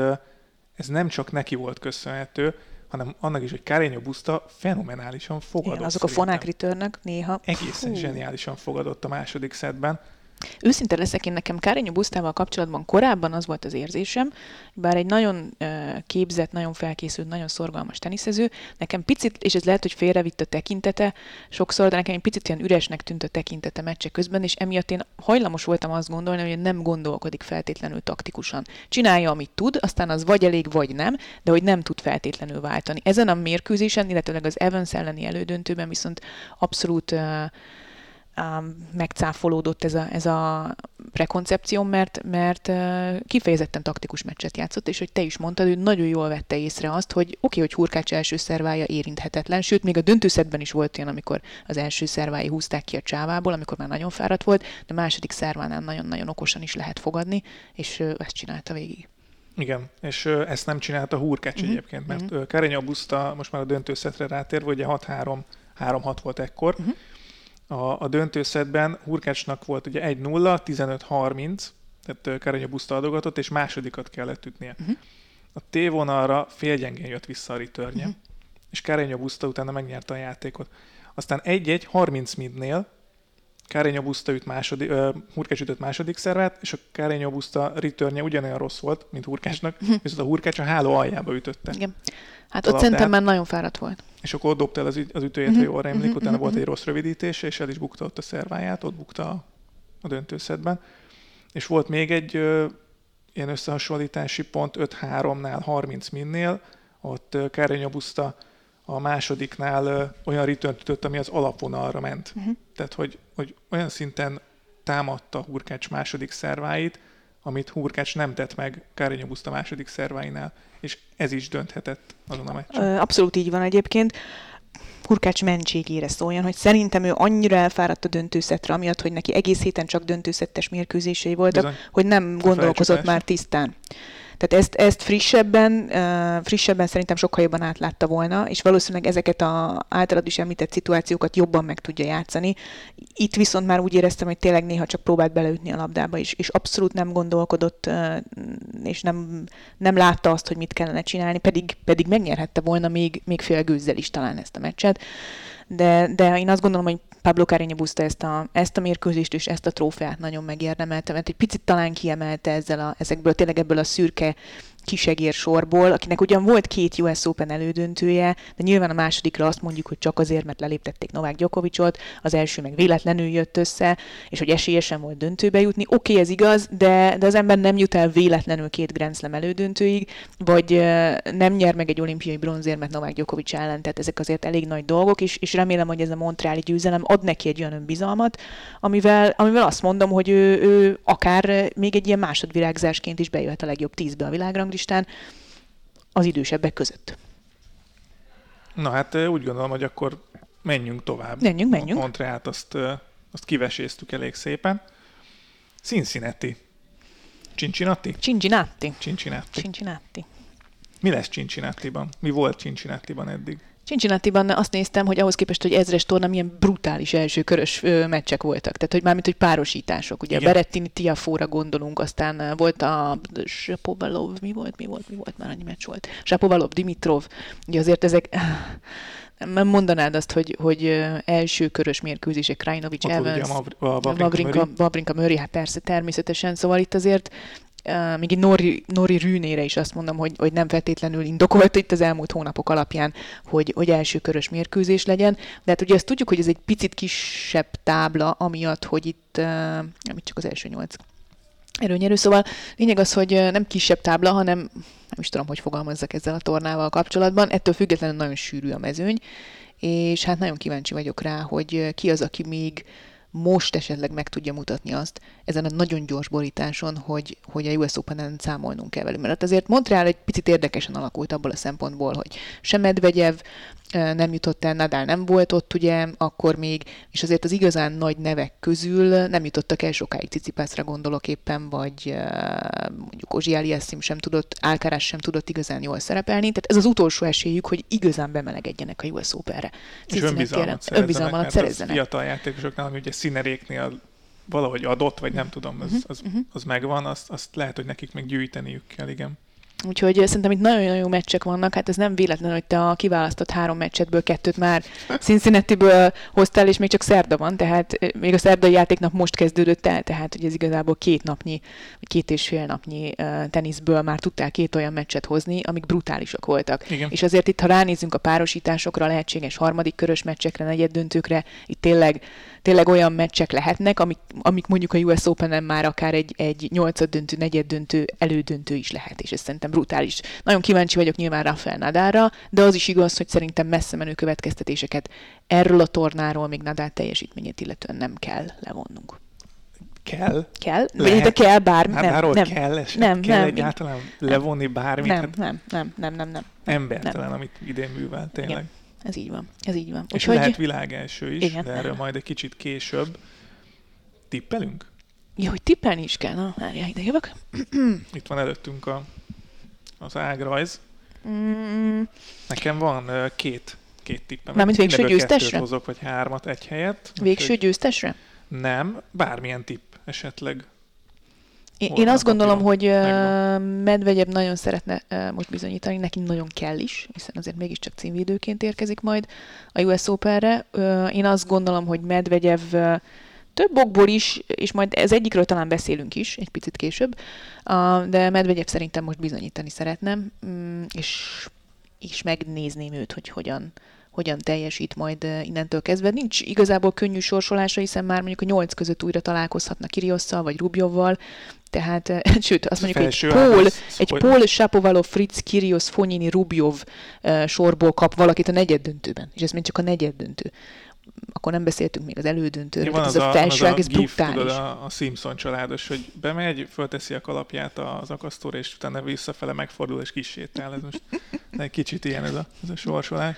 ez nem csak neki volt köszönhető, hanem annak is, hogy Carreño Busta fenomenálisan fogadott. Igen, azok a fonák returnök néha. Egészen Hú. zseniálisan fogadott a második szedben. Őszinte leszek, én nekem Kárényo Busztával kapcsolatban korábban az volt az érzésem, bár egy nagyon képzett, nagyon felkészült, nagyon szorgalmas teniszező, nekem picit, és ez lehet, hogy félrevitt a tekintete sokszor, de nekem egy picit ilyen üresnek tűnt a tekintete meccse közben, és emiatt én hajlamos voltam azt gondolni, hogy nem gondolkodik feltétlenül taktikusan. Csinálja, amit tud, aztán az vagy elég, vagy nem, de hogy nem tud feltétlenül váltani. Ezen a mérkőzésen, illetőleg az Evans elleni elődöntőben viszont abszolút uh, megcáfolódott ez a, ez a prekoncepció, mert, mert kifejezetten taktikus meccset játszott, és hogy te is mondtad, hogy nagyon jól vette észre azt, hogy oké, okay, hogy Hurkács első szervája érinthetetlen, sőt, még a döntőszedben is volt ilyen, amikor az első szervái húzták ki a csávából, amikor már nagyon fáradt volt, de második szervánál nagyon-nagyon okosan is lehet fogadni, és ezt csinálta végig. Igen, és ezt nem csinálta Hurkács uh-huh. egyébként, mert uh-huh. Karenya Buszta most már a döntőszetre rátérve, ugye 6-3, 3-6 volt ekkor, uh-huh a, a döntőszedben Hurkácsnak volt ugye 1-0, 15-30, tehát Karanya Buszta adogatott, és másodikat kellett ütnie. Uh-huh. A T-vonalra félgyengén jött vissza a returnje, uh-huh. és Karanya Buszta utána megnyerte a játékot. Aztán 1-1, 30 midnél Kárénya Buszta üt második, uh, Hurkács ütött második szervet, és a Kárénya Buszta returnje ugyanolyan rossz volt, mint Hurkácsnak, uh-huh. viszont a Hurkács a háló aljába ütötte. Igen. Hát ott szerintem már nagyon fáradt volt. És akkor ott dobta el az, az ütőjét, ha jól emlék, utána uh-huh. volt egy rossz rövidítés, és el is bukta ott a szerváját, ott bukta a, döntőszedben. És volt még egy ö, ilyen összehasonlítási pont 5-3-nál 30 minnél, ott Kárénya Buszta a másodiknál ö, olyan return ütött, ami az alapvonalra ment. Uh-huh. Tehát, hogy, hogy olyan szinten támadta Hurkács második szerváit, amit Hurkács nem tett meg Kárénya Buszta második szerváinál, és ez is dönthetett azon a meccsen. Abszolút így van egyébként. Hurkács mentségére szóljon, hogy szerintem ő annyira elfáradt a döntőszetre, amiatt, hogy neki egész héten csak döntőszettes mérkőzései voltak, Bizony. hogy nem gondolkozott már tisztán. Tehát ezt, ezt frissebben, frissebben szerintem sokkal jobban átlátta volna, és valószínűleg ezeket a általad is említett szituációkat jobban meg tudja játszani. Itt viszont már úgy éreztem, hogy tényleg néha csak próbált beleütni a labdába, és, és abszolút nem gondolkodott, és nem, nem látta azt, hogy mit kellene csinálni, pedig, pedig megnyerhette volna még, még fél gőzzel is talán ezt a meccset de, de én azt gondolom, hogy Pablo Carreño Busta ezt a, ezt a mérkőzést és ezt a trófeát nagyon megérdemelte, mert egy picit talán kiemelte ezzel a, ezekből, tényleg ebből a szürke kisegér sorból, akinek ugyan volt két US Open elődöntője, de nyilván a másodikra azt mondjuk, hogy csak azért, mert leléptették Novák Gyokovicsot, az első meg véletlenül jött össze, és hogy esélyesen volt döntőbe jutni. Oké, okay, ez igaz, de, de az ember nem jut el véletlenül két Grand Slam elődöntőig, vagy nem nyer meg egy olimpiai bronzérmet Novák Gyokovics ellen, tehát ezek azért elég nagy dolgok, és, és remélem, hogy ez a Montreali győzelem ad neki egy olyan önbizalmat, amivel, amivel azt mondom, hogy ő, ő akár még egy ilyen másodvirágzásként is bejöhet a legjobb tízbe a világranglistán, listán az idősebbek között. Na hát úgy gondolom, hogy akkor menjünk tovább. Menjünk, menjünk. A Montreát azt, azt kiveséztük elég szépen. Cincinnati. Cincinnati? Cincinnati. Cincinnati. Cincinnati. Mi lesz Cincinnati-ban? Mi volt Cincinnati-ban eddig? Cincinnati-ban azt néztem, hogy ahhoz képest, hogy ezres torna milyen brutális első körös meccsek voltak. Tehát, hogy mármint, hogy párosítások. Ugye Igen. a Berettini Tiafóra gondolunk, aztán volt a Sapovalov, mi volt, mi volt, mi volt, már annyi meccs volt. Sapovalov, Dimitrov, ugye azért ezek nem mondanád azt, hogy, hogy első körös mérkőzések, Krajnovics, Evans, Vavrinka Murray, hát persze, természetesen, szóval itt azért még egy Nori, Nori Rűnére is azt mondom, hogy, hogy nem feltétlenül indokolt itt az elmúlt hónapok alapján, hogy, hogy első körös mérkőzés legyen. De hát ugye azt tudjuk, hogy ez egy picit kisebb tábla, amiatt, hogy itt, nem itt csak az első nyolc erőnyerő. Szóval lényeg az, hogy nem kisebb tábla, hanem nem is tudom, hogy fogalmazzak ezzel a tornával kapcsolatban. Ettől függetlenül nagyon sűrű a mezőny, és hát nagyon kíváncsi vagyok rá, hogy ki az, aki még most esetleg meg tudja mutatni azt ezen a nagyon gyors borításon, hogy, hogy a US Open-en számolnunk kell velük. Mert azért Montreal egy picit érdekesen alakult abból a szempontból, hogy sem Medvegyev nem jutott el, Nadal nem volt ott ugye akkor még, és azért az igazán nagy nevek közül nem jutottak el sokáig Cicipászra gondolok éppen, vagy mondjuk Ozsi Aliassim sem tudott, Alcaraz sem tudott igazán jól szerepelni, tehát ez az utolsó esélyük, hogy igazán bemelegedjenek a US Open-re. És önbizalmat szerezzenek, önbizalmat szerezzenek. fiatal játékosoknál, ami ugye színeréknél valahogy adott, vagy nem tudom, az, mhm, az, mhm. az megvan, azt, azt lehet, hogy nekik meg gyűjteniük kell, igen. Úgyhogy szerintem itt nagyon-nagyon jó meccsek vannak, hát ez nem véletlen, hogy te a kiválasztott három meccsetből kettőt már Cincinnati-ből hoztál, és még csak szerda van, tehát még a szerdai játéknap most kezdődött el, tehát hogy ez igazából két napnyi, két és fél napnyi teniszből már tudtál két olyan meccset hozni, amik brutálisak voltak. Igen. És azért itt, ha ránézünk a párosításokra, lehetséges harmadik körös meccsekre, negyed döntőkre, itt tényleg tényleg olyan meccsek lehetnek, amik, amik mondjuk a US Open-en már akár egy, egy nyolcad döntő, negyed döntő, elődöntő is lehet, és ez szerintem brutális. Nagyon kíváncsi vagyok nyilván Rafael Nadára, de az is igaz, hogy szerintem messze menő következtetéseket erről a tornáról még Nadal teljesítményét illetően nem kell levonnunk. Kell? Kell? Vagy de kell bármi? Hát nem, arról nem, kell, eset, nem, kell nem, egyáltalán levonni bármit? nem, Hát nem, nem, nem, nem, nem. embertelen, amit idén művel, tényleg. Igen. Ez így van. Ez így van. És Úgyhogy lehet világ első is, Igen. de erről majd egy kicsit később. Tippelünk? ja, hogy tippelni is kell. Na, várjál, ide jövök. Itt van előttünk a, az ágrajz. Mm, Nekem van két, két tippem. Mármint végső győztesre? hozok, vagy hármat egy helyet. végső győztesre? Nem, bármilyen tipp esetleg. Én, én azt gondolom, hogy Megvan. Medvegyev nagyon szeretne most bizonyítani, neki nagyon kell is, hiszen azért mégiscsak címvédőként érkezik majd a US Open-re. Én azt gondolom, hogy Medvegyev több okból is, és majd ez egyikről talán beszélünk is egy picit később, de Medvegyev szerintem most bizonyítani szeretném, mm, és, és megnézném őt, hogy hogyan, hogyan teljesít majd innentől kezdve. Nincs igazából könnyű sorsolása, hiszen már mondjuk a nyolc között újra találkozhatna Kiriosszal vagy Rubjovval, tehát, sőt, azt mondjuk egy Felső ág, az egy Paul Shapovalov, Fritz Kyrgios, Fonyini, Rubjov sorból kap valakit a negyed döntőben, és ez még csak a negyed döntő. Akkor nem beszéltünk még az elődöntőről, van az ez a a, felság, az ez gif, brutális. tudod, a, a Simpson családos, hogy bemegy, fölteszi a kalapját az akasztóra, és utána visszafele megfordul, és kisétál. Ez most egy kicsit ilyen ez a, ez a sorsolás.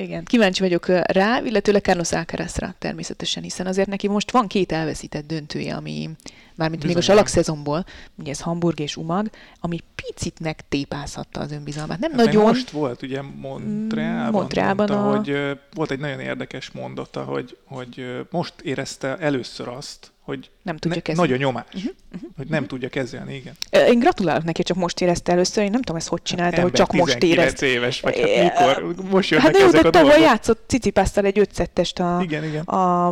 Igen, kíváncsi vagyok rá, illetőleg Carlos Alcarazra természetesen, hiszen azért neki most van két elveszített döntője, ami mármint még a Bizony. salak-szezonból, ugye ez Hamburg és Umag, ami picit megtépázhatta az önbizalmát. Nem Hát nagyon, Most volt ugye Montrealban, Montrealban mondta, a- hogy volt egy nagyon érdekes mondata, hogy, hogy most érezte először azt, hogy nem tudja kezdeni. nagy a nyomás, Uh-huh, hogy nem tudja kezelni, igen. Én gratulálok neki, csak most érezte először, én nem tudom, ezt hogy csinálta, hogy Ember csak most 19 érezte. éves, vagy hát mikor, most jönnek Hát jó, ezek de a tavaly dolgok. játszott Cicipásztal egy ötszettest a, Igen, igen. a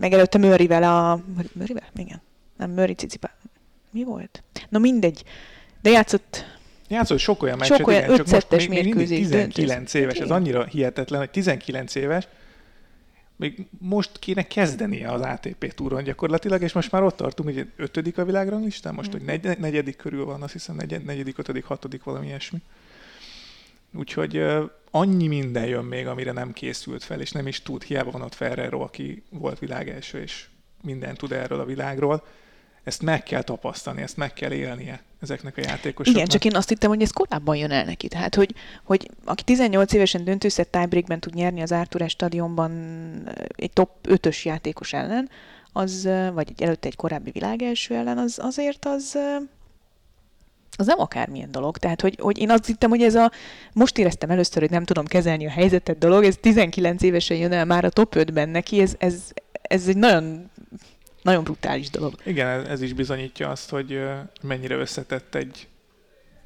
meg előtte Murrayvel a... Murrayvel? Igen. Nem, Murray Cicipá. Mi volt? Na mindegy. De játszott Játszott sok olyan Sok meccset, olyan igen, csak most még, még mindig mérkőzés, 19 döntő. éves, ez annyira hihetetlen, hogy 19 éves, még most kéne kezdenie az ATP túron gyakorlatilag, és most már ott tartunk, hogy ötödik a világranglistán, most, hogy negy, negyedik körül van, azt hiszem negyed, negyedik, ötödik, hatodik, valami ilyesmi. Úgyhogy annyi minden jön még, amire nem készült fel, és nem is tud. Hiába van ott Ferrero, aki volt világ első, és mindent tud erről a világról. Ezt meg kell tapasztalni, ezt meg kell élnie ezeknek a játékosoknak. Igen, csak én azt hittem, hogy ez korábban jön el neki. Tehát, hogy, hogy aki 18 évesen döntőszett tiebreakben tud nyerni az Arthur stadionban egy top 5-ös játékos ellen, az, vagy egy előtte egy korábbi világelső ellen, az azért az az nem akármilyen dolog. Tehát, hogy, hogy én azt hittem, hogy ez a, most éreztem először, hogy nem tudom kezelni a helyzetet dolog, ez 19 évesen jön el már a top 5-ben neki, ez, ez, ez egy nagyon, nagyon brutális dolog. Igen, ez- is bizonyítja azt, hogy mennyire összetett egy,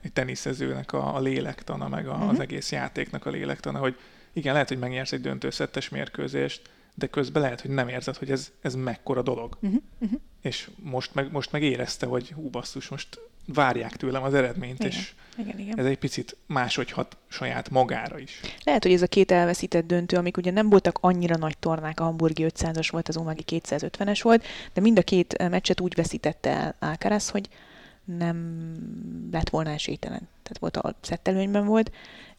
egy teniszezőnek a, a lélektana, meg a, Mhm. az egész játéknak a lélektana, hogy igen, lehet, hogy megnyersz egy döntőszettes mérkőzést, de közben lehet, hogy nem érzed, hogy ez, ez mekkora dolog. Uh-huh, uh-huh. És most meg, most meg érezte, hogy hú basszus, most várják tőlem az eredményt, Igen. és Igen, igen. ez egy picit máshogy hat saját magára is. Lehet, hogy ez a két elveszített döntő, amik ugye nem voltak annyira nagy tornák, a hamburgi 500-as volt, az Umagi 250-es volt, de mind a két eh, meccset úgy veszítette el Alcaraz, hogy nem lett volna esélytelen. Tehát volt a szettelőnyben volt,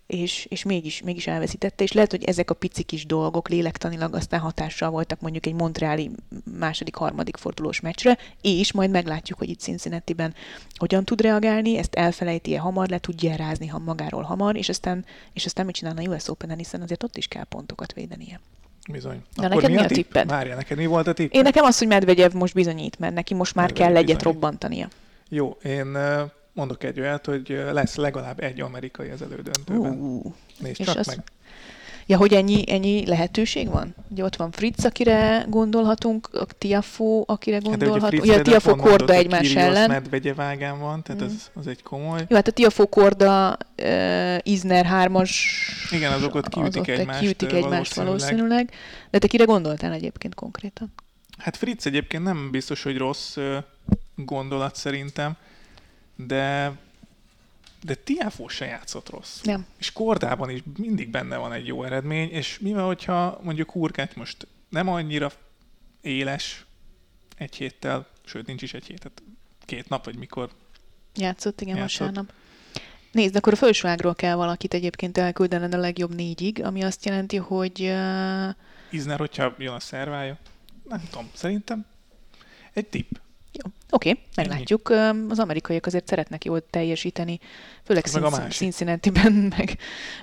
és, és mégis, mégis elveszítette, és lehet, hogy ezek a pici kis dolgok lélektanilag aztán hatással voltak mondjuk egy Montreali második, harmadik fordulós meccsre, és majd meglátjuk, hogy itt Cincinnati-ben hogyan tud reagálni, ezt elfelejti-e hamar, le tudja rázni ha magáról hamar, és aztán, és aztán mit csinálna a US Open-en, hiszen azért ott is kell pontokat védenie. Bizony. Na, neked mi a tipp? tipped? Várja, neked mi volt a tipp? Én nekem az, hogy Medvegyev most bizonyít, mert neki most már Medvegyev kell egyet bizonyít. robbantania. Jó, én mondok egy olyat, hogy lesz legalább egy amerikai az elődöntőben. Uh, Nézd és csak az- meg. Ja, hogy ennyi, ennyi lehetőség van? Ugye ott van Fritz, akire gondolhatunk, a Tiafo, akire gondolhatunk. Hát, ugye a Tiafo korda egymás ellen. Medvegyev ágán van, tehát mm. az, az egy komoly. Jó, hát a Tiafo korda, uh, Izner hármas... Igen, azok ott kiütik azok egymást, kiütik egymást valószínűleg. valószínűleg. De te kire gondoltál egyébként konkrétan? Hát Fritz egyébként nem biztos, hogy rossz gondolat szerintem, de de Tiafó se játszott rossz. Nem. És Kordában is mindig benne van egy jó eredmény, és mivel, hogyha mondjuk Urkát most nem annyira éles egy héttel, sőt nincs is egy hét, tehát két nap, vagy mikor Játszott, igen, Játszott. vasárnap. Nézd, akkor a fölsvágról kell valakit egyébként elküldened a legjobb négyig, ami azt jelenti, hogy uh, Izner, hogyha jön a szervája, nem tudom, szerintem egy tipp. Jó, oké, okay, meglátjuk. Az amerikaiak azért szeretnek jól teljesíteni, főleg másik. Cincinnati-ben, meg,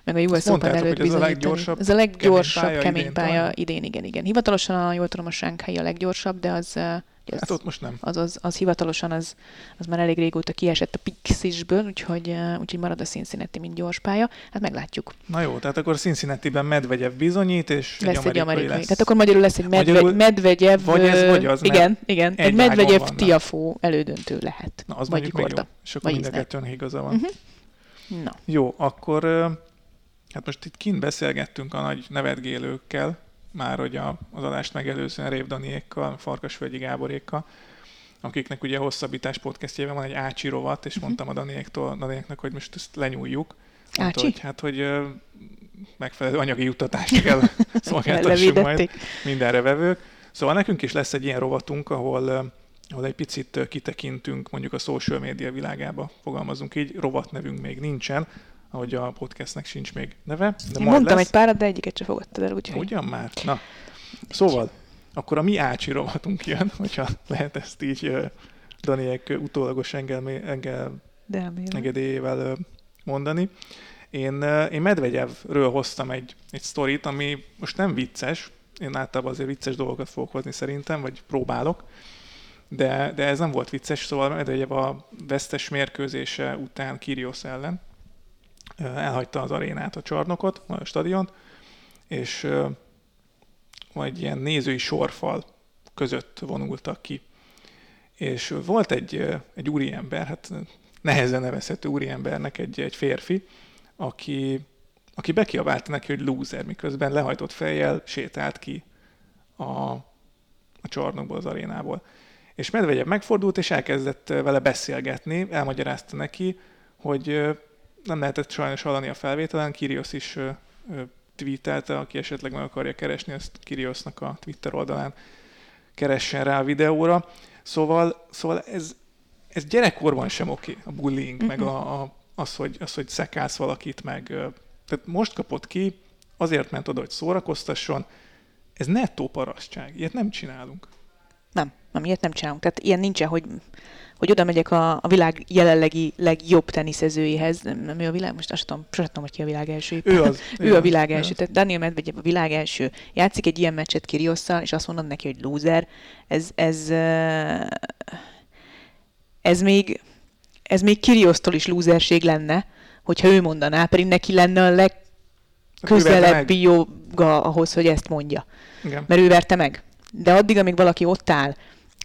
meg a US Azt Open előtt hogy ez a leggyorsabb Ez a leggyorsabb kemény pálya kemény idén pálya idén, igen, igen. Hivatalosan, a, jól tudom, a Shanghai a leggyorsabb, de az, ugye az, Hát ott most nem. az, az, az hivatalosan az, az már elég régóta kiesett a Pixisből, úgyhogy, úgyhogy marad a Cincinnati, mint gyors pálya. Hát meglátjuk. Na jó, tehát akkor Cincinnati-ben Medvegyev bizonyít, és Lesz egy amerikai, amerikai. lesz. Tehát akkor magyarul lesz egy medve, Magyarul Medvegyev. vagy ez, vagy az, Igen, igen. egy Egy Medvegyev. Tiafó elődöntő lehet. Na, az vagy mondjuk még jó. És akkor mind a Isner. kettőn igaza van. Uh-huh. Na, Jó, akkor hát most itt kint beszélgettünk a nagy nevetgélőkkel, már hogy a, az adást megelőzően Rév Daniékkal, Farkasvölgyi Gáborékkal, akiknek ugye hosszabbítás podcastjében van egy Ácsi rovat, és mondtam a Daniéktól, Daniéknak, hogy most ezt lenyúljuk. Mondta, Ácsi? hogy hát, hogy ö, megfelelő anyagi juttatást kell szolgáltassunk majd mindenre vevők. Szóval nekünk is lesz egy ilyen rovatunk, ahol, ahol egy picit kitekintünk mondjuk a social media világába, fogalmazunk így, rovat nevünk még nincsen, ahogy a podcastnek sincs még neve, de Én mondtam lesz. egy párat, de egyiket sem fogadtad el, úgyhogy... Ugyan már? Na, szóval, akkor a mi Ácsi rovatunk jön, hogyha lehet ezt így Daniek utólagos engel, engel engedélyével mondani. Én, én Medvegyevről hoztam egy, egy sztorit, ami most nem vicces, én általában azért vicces dolgokat fogok hozni szerintem, vagy próbálok, de, de ez nem volt vicces, szóval Medvegyev a vesztes mérkőzése után Kyrgios ellen elhagyta az arénát, a csarnokot, a stadiont, és vagy ilyen nézői sorfal között vonultak ki. És volt egy, egy úriember, hát nehezen nevezhető úriembernek egy, egy férfi, aki, aki bekiabálta neki, hogy loser, miközben lehajtott fejjel sétált ki a, a csarnokból, az arénából. És Medvegyev megfordult, és elkezdett vele beszélgetni, elmagyarázta neki, hogy nem lehetett sajnos hallani a felvételen, Kyrgios is ö, ö, tweetelte, aki esetleg meg akarja keresni, ezt Kyrgiosnak a Twitter oldalán keressen rá a videóra. Szóval, szóval ez, ez gyerekkorban sem oké, a bullying, meg a, a, az, hogy, az, hogy szekálsz valakit, meg tehát most kapott ki, azért ment oda, hogy szórakoztasson, ez nettó parasztság, ilyet nem csinálunk. Nem, nem, ilyet nem csinálunk. Tehát ilyen nincsen, hogy, hogy oda megyek a, a világ jelenlegi legjobb teniszezőjéhez. Nem, nem ő a világ, most azt tudom, sosem tudom, hogy ki a világ első. Ő az. ő a világ első. Tehát Daniel Medvegyev a világ első. Játszik egy ilyen meccset Kyrgiosszal, és azt mondod neki, hogy loser. Ez, ez, ez még, ez még Kyrgiosztól is lúzerség lenne, hogyha ő mondaná, pedig neki lenne a legközelebbi joga ahhoz, hogy ezt mondja Igen. mert ő verte meg. De addig, amíg valaki ott áll,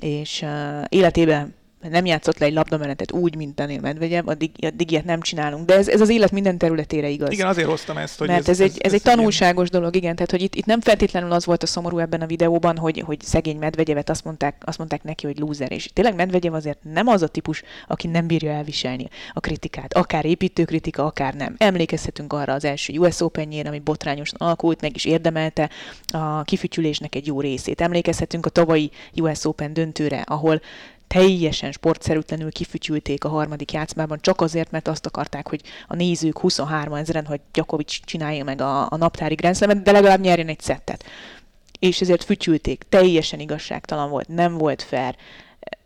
és uh, életében nem játszott le egy labdamenetet úgy, mint Daniel Medvegyev, addig, addig ilyet nem csinálunk. De ez, ez az élet minden területére igaz. Igen, azért hoztam ezt, hogy Mert ez, ez, egy, ez, egy ilyen- tanulságos dolog, igen. Tehát, hogy itt, itt nem feltétlenül az volt a szomorú ebben a videóban, hogy, hogy szegény Medvegyevet azt mondták, azt mondták neki, hogy loser. És tényleg Medvegyev azért nem az a típus, aki nem bírja elviselni a kritikát. Akár építő kritika, akár nem. Emlékezhetünk arra az első US Open-jére, ami botrányosan alakult, meg is érdemelte a kifütyülésnek egy jó részét. Emlékezhetünk a tavalyi US Open döntőre, ahol teljesen sportszerűtlenül kifütyülték a harmadik játszmában, csak azért, mert azt akarták, hogy a nézők 23 ezeren, hogy Djokovic csinálja meg a, a naptári Grand Slamet, de legalább nyerjen egy szettet. És ezért fütyülték, teljesen igazságtalan volt, nem volt fair.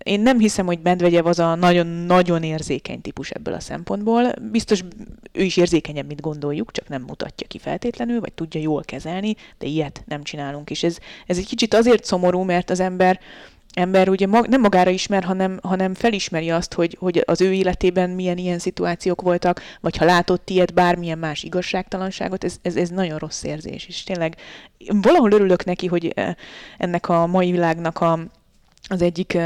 Én nem hiszem, hogy Medvegyev az a nagyon-nagyon érzékeny típus ebből a szempontból. Biztos ő is érzékenyebb, mint gondoljuk, csak nem mutatja ki feltétlenül, vagy tudja jól kezelni, de ilyet nem csinálunk. És ez, ez egy kicsit azért szomorú, mert az ember ember ugye mag, nem magára ismer, hanem, hanem felismeri azt, hogy, hogy az ő életében milyen ilyen szituációk voltak, vagy ha látott ilyet, bármilyen más igazságtalanságot, ez, ez, ez nagyon rossz érzés. És tényleg valahol örülök neki, hogy ennek a mai világnak a, az egyik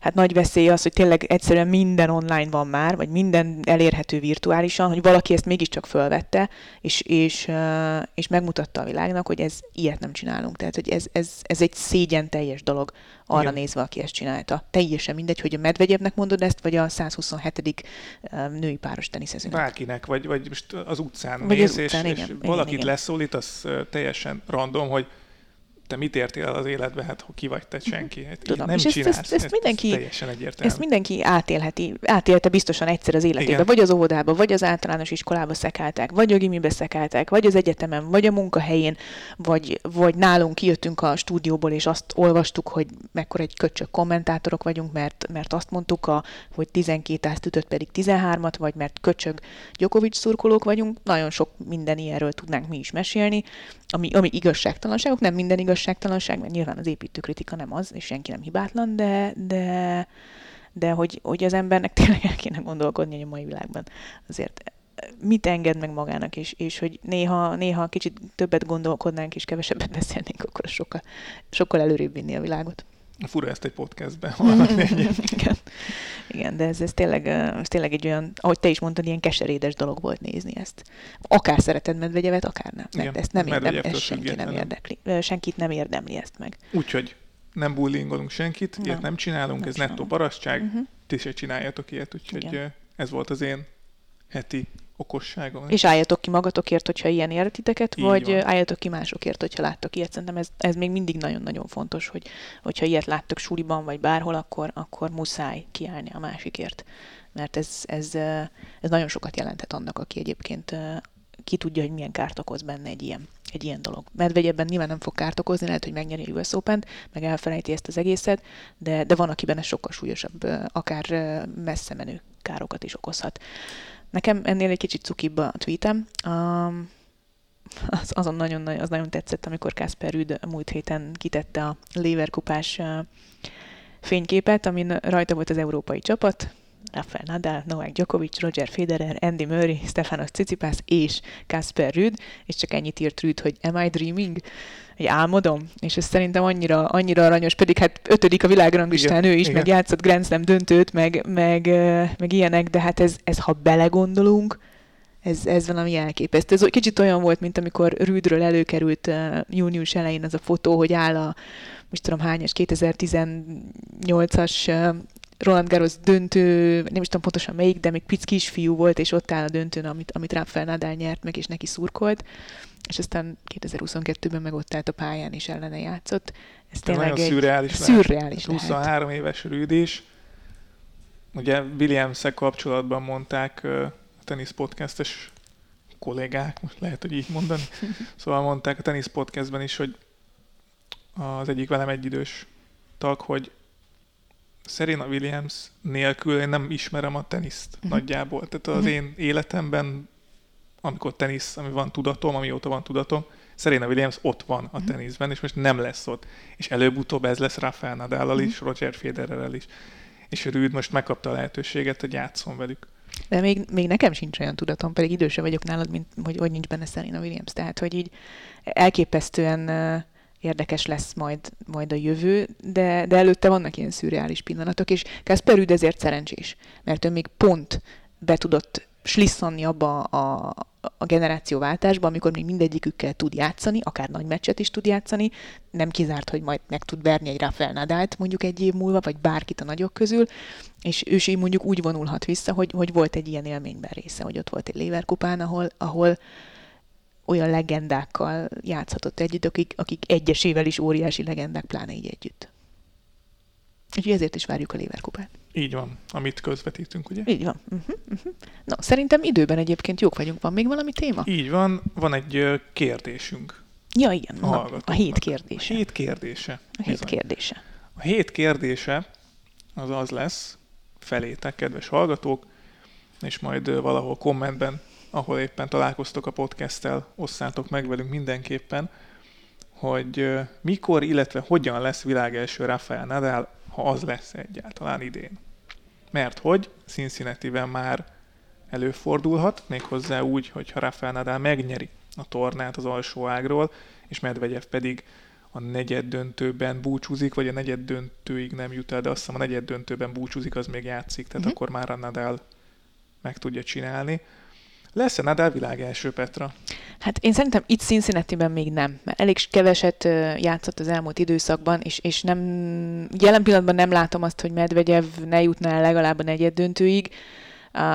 hát nagy veszély az, hogy tényleg egyszerűen minden online van már, vagy minden elérhető virtuálisan, hogy valaki ezt mégiscsak fölvette, és, és, és megmutatta a világnak, hogy ez ilyet nem csinálunk. Tehát, hogy ez, ez, ez egy szégyen teljes dolog arra Igen. nézve, aki ezt csinálta. Teljesen mindegy, hogy a Medvegyevnek mondod ezt, vagy a 127. női páros teniszezőnek. Bárkinek, vagy, vagy most az utcán vagy mész, az utcán, és, igen, és valakit igen. leszólít, az teljesen random, hogy te mit értél el az életbe, hát ki vagy te senki. Hát Tudom, nem és csinálsz, ezt, ezt, ezt, mindenki, teljesen egyértelmű. Ezt mindenki átélheti, átélte biztosan egyszer az életébe, Igen. vagy az óvodába, vagy az általános iskolába szekálták, vagy a gimibe szekálták, vagy az egyetemen, vagy a munkahelyén, vagy, vagy nálunk kijöttünk a stúdióból, és azt olvastuk, hogy mekkora egy köcsök kommentátorok vagyunk, mert, mert azt mondtuk, a, hogy 12 ázt ütött pedig 13-at, vagy mert köcsög Gyokovics szurkolók vagyunk. Nagyon sok minden ilyenről tudnánk mi is mesélni, ami, ami igazságtalanságok, nem minden igazságtalanság, mert nyilván az építőkritika nem az, és senki nem hibátlan, de, de, de hogy, hogy az embernek tényleg el kéne gondolkodni a mai világban. Azért mit enged meg magának, és, és hogy néha, néha kicsit többet gondolkodnánk, és kevesebbet beszélnénk, akkor sokkal, sokkal előrébb vinni a világot. Fura ezt egy podcastben Igen. Igen, de ez, ez, tényleg, ez tényleg egy olyan, ahogy te is mondtad, ilyen keserédes dolog volt nézni ezt. Akár szereted Medvegyevet, akár nem. Igen, ezt nem érdem, ez senki nem érdekli. Senkit nem érdemli ezt meg. Úgyhogy nem bullyingolunk senkit, nem. ilyet nem csinálunk, nem ez csinálunk. nettó parasztság, uh-huh. ti se csináljatok ilyet, úgyhogy Igen. ez volt az én heti okosságom. És álljatok ki magatokért, hogyha ilyen értiteket, Így vagy van. álljatok ki másokért, hogyha láttok ilyet. Szerintem ez, ez még mindig nagyon-nagyon fontos, hogy hogyha ilyet láttok suliban, vagy bárhol, akkor, akkor muszáj kiállni a másikért. Mert ez, ez, ez nagyon sokat jelenthet annak, aki egyébként ki tudja, hogy milyen kárt okoz benne egy ilyen, egy ilyen dolog. Medvegyebben nyilván nem fog kárt okozni, lehet, hogy megnyeri a US open meg elfelejti ezt az egészet, de, de van, akiben ez sokkal súlyosabb, akár messze menő károkat is okozhat. Nekem ennél egy kicsit cukibb a tweetem. Um, az, azon nagyon, az nagyon tetszett, amikor Kasper Rüd múlt héten kitette a Leverkupás uh, fényképet, amin rajta volt az európai csapat, Rafael Nadal, Novak Djokovic, Roger Federer, Andy Murray, Stefanos Tsitsipas és Kasper Rüd, és csak ennyit írt Rüd, hogy am I dreaming? Hogy álmodom? És ez szerintem annyira, annyira aranyos, pedig hát ötödik a világranglistán ő is, igen. meg játszott Grand Slam döntőt, meg, meg, meg ilyenek, de hát ez, ez ha belegondolunk, ez, ez valami elképesztő. Ez kicsit olyan volt, mint amikor Rüdről előkerült uh, június elején az a fotó, hogy áll a, most tudom hányas, 2018-as uh, Roland Garros döntő, nem is tudom pontosan melyik, de még pic kisfiú volt, és ott áll a döntőn, amit, amit Rafael Nadal nyert meg, és neki szurkolt, és aztán 2022-ben meg ott állt a pályán, és ellene játszott. Ez tényleg nagyon egy szürreális, szürreális lehet. 23 lehet. éves rűdés. Ugye williams kapcsolatban mondták a tenisz podcastes kollégák, most lehet, hogy így mondani. Szóval mondták a tenisz podcastben is, hogy az egyik velem egyidős tag, hogy Serena Williams nélkül én nem ismerem a teniszt uh-huh. nagyjából. Tehát az uh-huh. én életemben, amikor tenisz, ami van tudatom, amióta van tudatom, Serena Williams ott van a uh-huh. teniszben, és most nem lesz ott. És előbb-utóbb ez lesz Rafael Nadal uh-huh. is, Roger Federerrel is. És Rüd most megkapta a lehetőséget, hogy játszon velük. De még, még nekem sincs olyan tudatom, pedig idősebb vagyok nálad, mint hogy, hogy nincs benne Serena Williams. Tehát, hogy így elképesztően uh, érdekes lesz majd, majd a jövő, de, de előtte vannak ilyen szürreális pillanatok, és Kasper Rüd ezért szerencsés, mert ő még pont be tudott slisszanni abba a, a generációváltásba, amikor még mindegyikükkel tud játszani, akár nagy meccset is tud játszani, nem kizárt, hogy majd meg tud verni egy Rafael Nadált mondjuk egy év múlva, vagy bárkit a nagyok közül, és ő is mondjuk úgy vonulhat vissza, hogy, hogy volt egy ilyen élményben része, hogy ott volt egy Leverkupán, ahol, ahol olyan legendákkal játszhatott együtt, akik, akik egyesével is óriási legendák, pláne így együtt. Úgyhogy ezért is várjuk a Leverkupát. Így van, amit közvetítünk, ugye? Így van. Uh-huh, uh-huh. Na, szerintem időben egyébként jók vagyunk. Van még valami téma? Így van, van egy kérdésünk. Ja, igen, a, a hét kérdése. A hét kérdése. A hét kérdése. A hét kérdése az az lesz, felétek, kedves hallgatók, és majd valahol kommentben ahol éppen találkoztok a podcasttel, osszátok meg velünk mindenképpen, hogy mikor, illetve hogyan lesz világelső Rafael Nadal ha az lesz egyáltalán idén. Mert hogy cincinnati már előfordulhat, méghozzá úgy, hogy ha Rafael Nadal megnyeri a tornát az alsó ágról, és Medvegyev pedig a negyed döntőben búcsúzik, vagy a negyed döntőig nem jut el, de azt hiszem a negyed döntőben búcsúzik, az még játszik, tehát uh-huh. akkor már a Nadal meg tudja csinálni. Lesz-e Nadal világ első, Petra? Hát én szerintem itt cincinnati még nem, mert elég keveset játszott az elmúlt időszakban, és, és nem, jelen pillanatban nem látom azt, hogy Medvegyev ne jutná el legalább a negyed döntőig,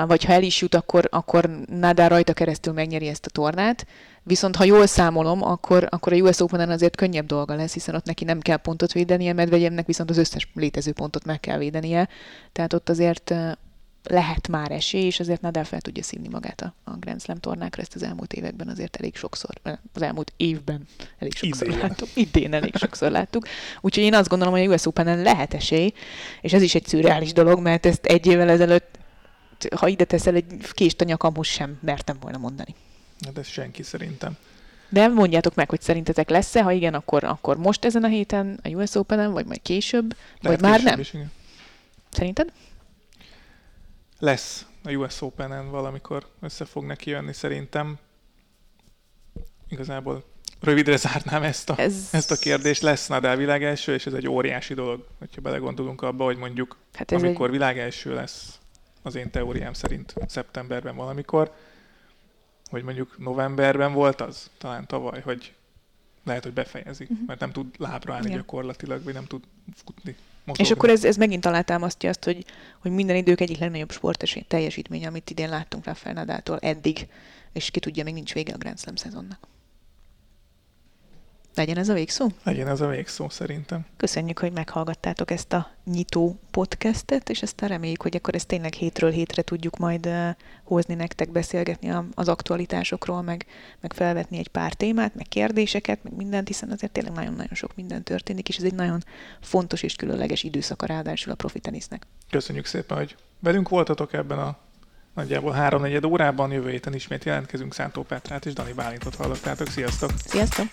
vagy ha el is jut, akkor, akkor Nadal rajta keresztül megnyeri ezt a tornát. Viszont ha jól számolom, akkor, akkor a US Open-en azért könnyebb dolga lesz, hiszen ott neki nem kell pontot védenie, Medvegyevnek viszont az összes létező pontot meg kell védenie. Tehát ott azért lehet már esély, és azért Nadal fel tudja szívni magát a, a Grand Slam tornákra, ezt az elmúlt években azért elég sokszor, az elmúlt évben elég sokszor idén. láttuk, idén elég sokszor láttuk. Úgyhogy én azt gondolom, hogy a US Open-en lehet esély, és ez is egy szürreális dolog, mert ezt egy évvel ezelőtt, ha ide teszel egy kést a nyakamhoz sem mertem volna mondani. Hát ez senki szerintem. De mondjátok meg, hogy szerintetek lesz-e, ha igen, akkor, akkor most ezen a héten a US Open-en, vagy majd később, Lehet vagy már nem? Is, igen. Szerinted? Lesz a US Open-en valamikor össze fog neki jönni szerintem. Igazából rövidre zárnám ezt a, ez... ezt a kérdést. Lesz Nadal világ első, és ez egy óriási dolog, hogyha belegondolunk abba, hogy mondjuk hát amikor egy... világ első lesz, az én teóriám szerint szeptemberben valamikor, hogy mondjuk novemberben volt az, talán tavaly, hogy lehet, hogy befejezik, uh-huh. mert nem tud lábra állni Igen. gyakorlatilag, vagy nem tud futni. Mozogni. És akkor ez, ez megint alátámasztja azt, hogy, hogy minden idők egyik legnagyobb sport teljesítmény, amit idén láttunk Rafael Nadától eddig, és ki tudja, még nincs vége a Grand Slam szezonnak. Legyen ez a végszó? Legyen ez a végszó, szerintem. Köszönjük, hogy meghallgattátok ezt a nyitó podcastet, és ezt reméljük, hogy akkor ezt tényleg hétről hétre tudjuk majd hozni nektek, beszélgetni a, az aktualitásokról, meg, meg felvetni egy pár témát, meg kérdéseket, meg mindent, hiszen azért tényleg nagyon-nagyon sok minden történik, és ez egy nagyon fontos és különleges időszaka ráadásul a profi tenisznek. Köszönjük szépen, hogy velünk voltatok ebben a nagyjából háromnegyed órában. Jövő héten ismét jelentkezünk. Szántó Petrát és Dani Bálintot hallottátok. Sziasztok! Sziasztok!